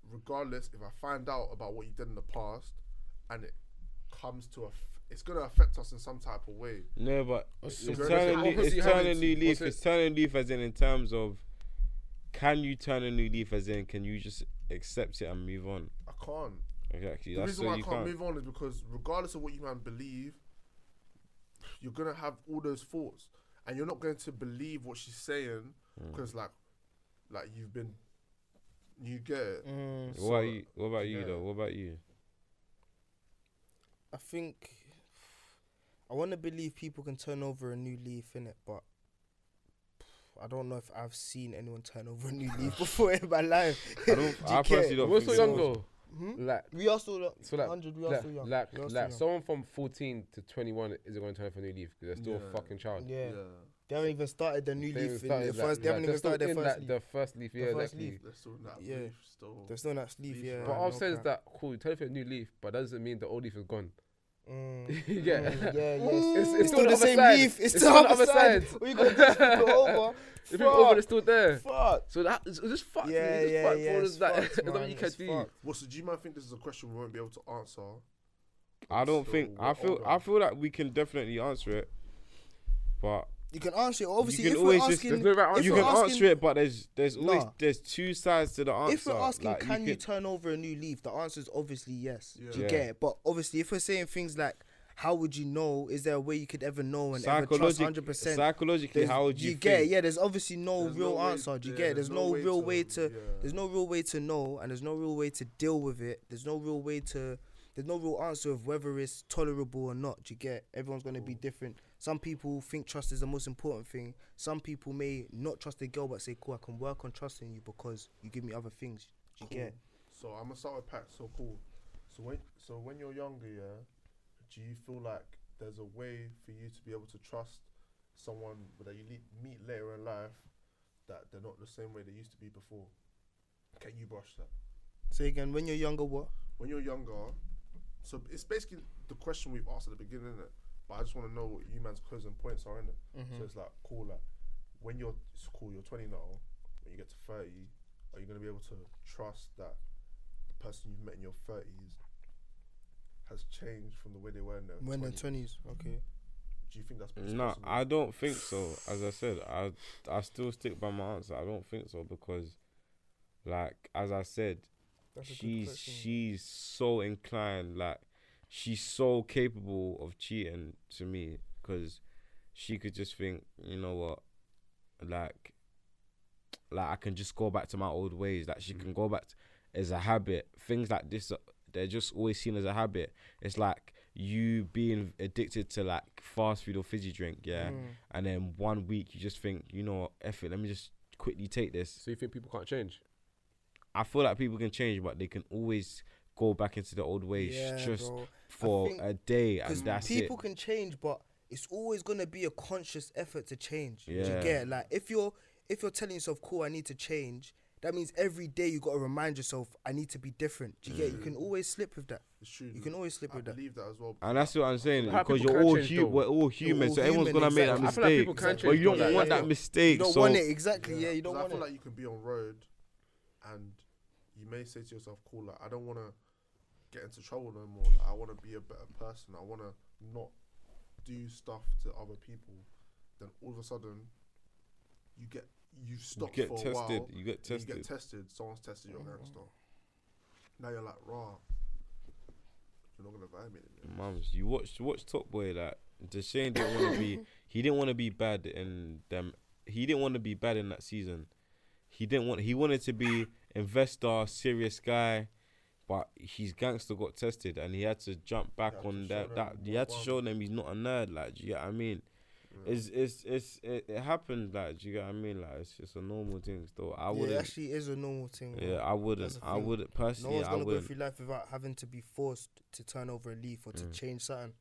regardless if I find out about what you did in the past and it comes to a f- it's gonna affect us in some type of way. No, but What's it's turning, what's new- the- it's turning habit? new leaf. It's turning leaf as in in terms of can you turn a new leaf as in can you just accept it and move on? I can't. Exactly. The That's reason so why I can't, can't. move on is because regardless of what you man believe, you're gonna have all those thoughts, and you're not going to believe what she's saying Mm. because like, like you've been, you get it. Mm, What So, about you? What about you yeah. though? What about you? I think I want to believe people can turn over a new leaf in it, but I don't know if I've seen anyone turn over a new leaf before in my life. I don't. I DK. personally don't. We're think so so. young though. Hmm? Like, We are still young. so like, 100, we are like, still young. like, still like young. someone from 14 to 21 is going to turn for a new leaf because they're still Yeah. a fucking child. yeah. They haven't even started the new They leaf. haven't In started, the like- first, they haven't even started their first like, leaf. The first leaf, The yeah, first exactly. leaf. They're still in that Yeah. leaf still. They're still in that sleeve, Leaf, yeah. But all I'm saying is cap. that cool, you turn for a new leaf, but that doesn't mean the old leaf is gone. Mm. You get Mm, yeah, yeah. It's- it's It's, still still the the same side. leaf. It's, It's still still the the other other side. side. We got to go over. If it's over, it's still there. Fuck. So that it's just fucked. Yeah, me. It's yeah, fucked yeah. for It's us, fucked, it's not what man, you can do. Well, so do you man think this is a question we won't be able to answer? I don't So think. I feel. older. I feel like we can definitely answer it, but You can answer it. Obviously, you can if always we're just- asking, There's no right you can asking, answer it. But there's there's always Nah. there's two sides to the answer. If we're asking, Like, can you, can- turn over a new leaf? The answer is obviously yes. Do you Yeah. get it? But obviously, if we're saying things like, "How would you know?" Is there a way you could ever know and ever trust hundred percent? psychologically, how would you, get? it? Yeah, there's obviously no There's real no way- answer. Do you yeah, get? it? There's, no, real way to. yeah. There's no real way to know, and there's no real way to deal with it. There's no real way to. There's no real answer of whether it's tolerable or not. Do you get? Everyone's gonna be different. Some people think trust is the most important thing. Some people may not trust a girl, but say, "Cool, I can work on trusting you because you give me other things." Do you Cool. get? So I'm gonna start with Pat. So cool. So when so when you're younger, yeah, do you feel like there's a way for you to be able to trust someone that you meet later in life that they're not the same way they used to be before? Can you brush that? Say again. When you're younger, what? When you're younger, so it's basically the question we've asked at the beginning, innit? But I just want to know what you man's closing points are in it. Mm-hmm. So it's like cool, like when you're it's cool, you're 20 now. When you get to 30, are you gonna be able to trust that the person you've met in your 30s has changed from the way they were in their when they're 20s? twenties. Okay. Do you think that's No, possible? I don't think so. As I said, I I still stick by my answer. I don't think so because, like as I said, That's she's she's so inclined. Like she's so capable of cheating to me because she could just think, you know what, like, like I can just go back to my old ways. Like she can go back to, as a habit. Things like this, uh, they're just always seen as a habit. It's like you being addicted to like fast food or fizzy drink, yeah. Mm. And then one week you just think, you know, what, F it, let me just quickly take this. So you think people can't change? I feel like people can change, but they can always go back into the old ways Yeah, just bro. for think- a day, and that's people it. can change, but it's always gonna be a conscious effort to change. Do Yeah. you get it? like if you're if you're telling yourself, "Cool, I need to change," that means every day you got to remind yourself, "I need to be different." Do you get? it? You can mm. always slip with that. It's true. You can always slip I with that. believe that as well. And that's what I'm saying How because you're all change, hu- we're all human, all so everyone's human, gonna make that exactly. I feel like mistake. people can Exactly. but you don't like, want yeah. that mistake. You don't so want it exactly. Yeah, you don't want I feel it. like you can be on road, and you may say to yourself, "Cool, like I don't want to get into trouble no more. Like, I want to be a better person. I want to not do stuff to other people." Then all of a sudden, you get you you stop get for a tested. while. You get then You get tested. tested. Someone's tested your gangster. Mm-hmm. Now you're like, raw. You're not gonna violate me. anymore." Mums, you watch watch Top Boy. Like Dushane didn't want to be. He didn't want to be bad in them. He didn't want to be bad in that season. He didn't want. He wanted to be investor, serious guy. But his gangster got tested, and he had to jump back had on that. That he had to show them he's not a nerd. Like, do you get what I mean? Yeah. It's it's it's it, it happened. Like, do you get what I mean? Like, it's just a normal thing. Still, I wouldn't. it actually is a normal thing. bro. Yeah, I wouldn't. I thing. wouldn't No one's gonna go through life without having to be forced to turn over a leaf or to Mm. change something.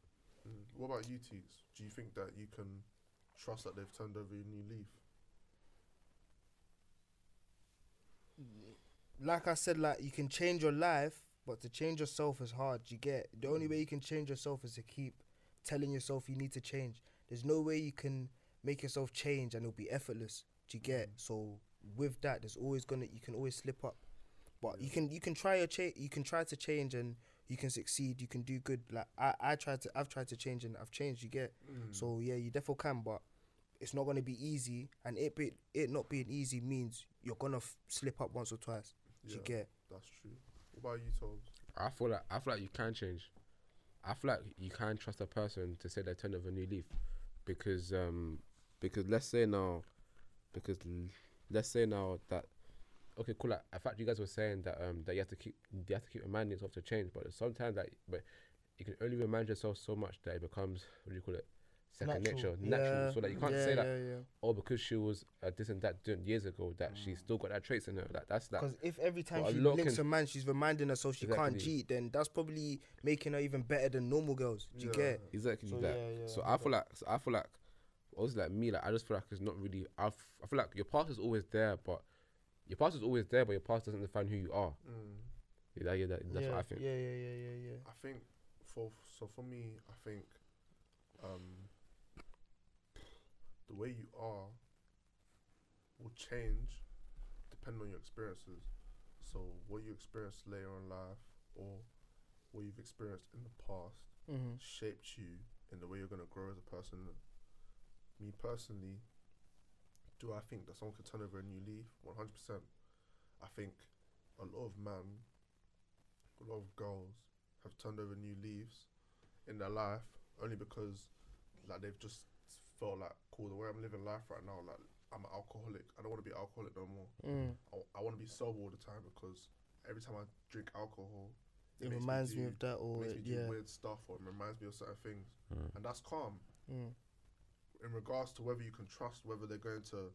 Mm. What about you, Teeks? Do you think that you can trust that they've turned over a new leaf? Like I said, like you can change your life, but to change yourself is hard. You get the only way you can change yourself is to keep telling yourself you need to change. There's no way you can make yourself change and it'll be effortless. Do you get? So with that, there's always gonna you can always slip up, but you can you can try your change. you can try to change and you can succeed. You can do good. Like I I tried to I've tried to change and I've changed. You get? Mm. So yeah, you definitely can, but it's not gonna be easy. And it be it not being easy means you're gonna f- slip up once or twice. Yeah, you get? that's true. What about you, Tobes? I feel like I feel like you can change. I feel like you can trust a person to say they turn over a new leaf, because um because let's say now, because l- let's say now that okay cool like in fact you guys were saying that um that you have to keep you have to keep reminding yourself to change, but sometimes like but you can only remind yourself so much that it becomes what do you call it second nature natural Yeah, so that you can't yeah, say that yeah, yeah. oh because she was uh, this and that doing years ago that she's still got that traits in her that that's that Because if every time But a she lot links can- a man, she's reminding herself she can't cheat, then that's probably making her even better than normal girls. Do you Yeah. get? exactly So, that yeah, yeah, So I I feel like so I feel like obviously like me like I just feel like it's not really I f- I feel like your past is always there but your past is always there but your past doesn't define who you are. Mm. Yeah, that, yeah that, that's yeah, what I think. Yeah, yeah, yeah, yeah, yeah. I think for so for me, I think um, the way you are will change depending on your experiences. So what you experienced later in life or what you've experienced in the past Mm-hmm. shaped you in the way you're gonna grow as a person. Me personally, do I think that someone can turn over a new leaf? One hundred percent. I think a lot of men, a lot of girls have turned over new leaves in their life only because like they've just felt like cool the way I'm living life right now. Like I'm an alcoholic. I don't want to be alcoholic no more. Mm. I, want to be sober all the time because every time I drink alcohol, It makes reminds me do- of that, it or makes me do yeah. weird stuff or it reminds me of certain things, Mm. and that's calm. Mm. In regards to whether you can trust whether they're going to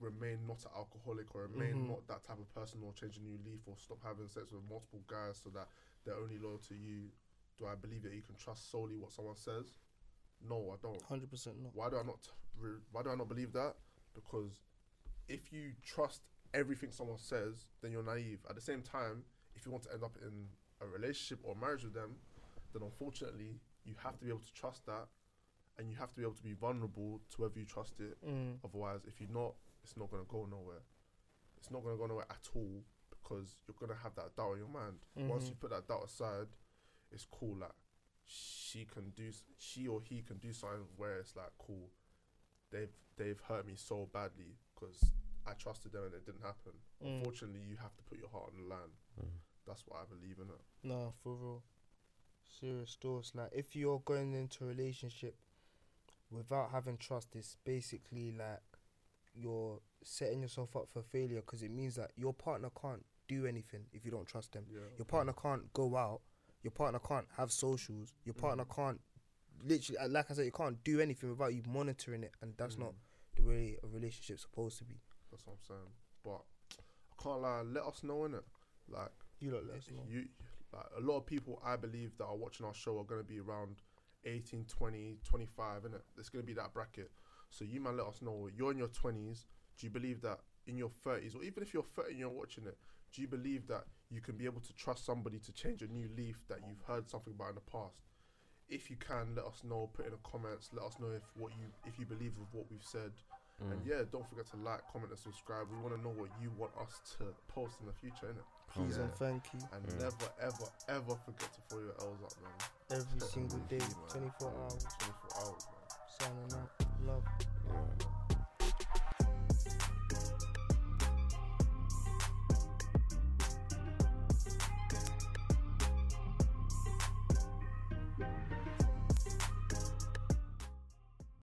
remain not an alcoholic or remain Mhm. not that type of person or change a new leaf or stop having sex with multiple guys so that they're only loyal to you, do I believe that you can trust solely what someone says? No, I don't. Hundred percent not. Why do I not? Why do I not believe that? Because if you trust everything someone says, then you're naive. At the same time, if you want to end up in a relationship or marriage with them, then unfortunately you have to be able to trust that, and you have to be able to be vulnerable to whether you trust it. Mm. Otherwise, if you're not, it's not gonna go nowhere. It's not gonna go nowhere at all because you're gonna have that doubt in your mind. Once you put that doubt aside, it's cool. Like she can do, she or he can do something where it's like cool. They've they've hurt me so badly because I trusted them and it didn't happen. Mm. Unfortunately, you have to put your heart on the line. Mm. That's what I believe in it. No, for real. Serious thoughts. Like if you're going into a relationship without having trust, it's basically like you're setting yourself up for failure because it means that your partner can't do anything if you don't trust them. Yeah. Your partner can't go out. Your partner can't have socials. Your partner Mhm. can't literally, uh, like I said, you can't do anything without you monitoring it, and that's not Mm. the way a relationship's supposed to be. That's what I'm saying. But I can't lie. Let us know in it. Like You lot let us know. you, like a lot of people I believe that are watching our show are gonna be around 18, 20, 25, innit? It's gonna be that bracket. So you man, let us know. You're in your twenties. Do you believe that in your thirties, or even if you're thirty and you're watching it, do you believe that you can be able to trust somebody to change a new leaf that you've heard something about in the past? If you can, let us know. Put in the comments. Let us know if what you if you believe with what we've said. Mm. And yeah, don't forget to like, comment, and subscribe. We want to know what you want us to post in the future, innit? Please Yeah. and thank you. And Mm. never, ever, ever forget to throw your L's up, man. Every single day, Man. 24 hours. 24 hours, man. Signing out.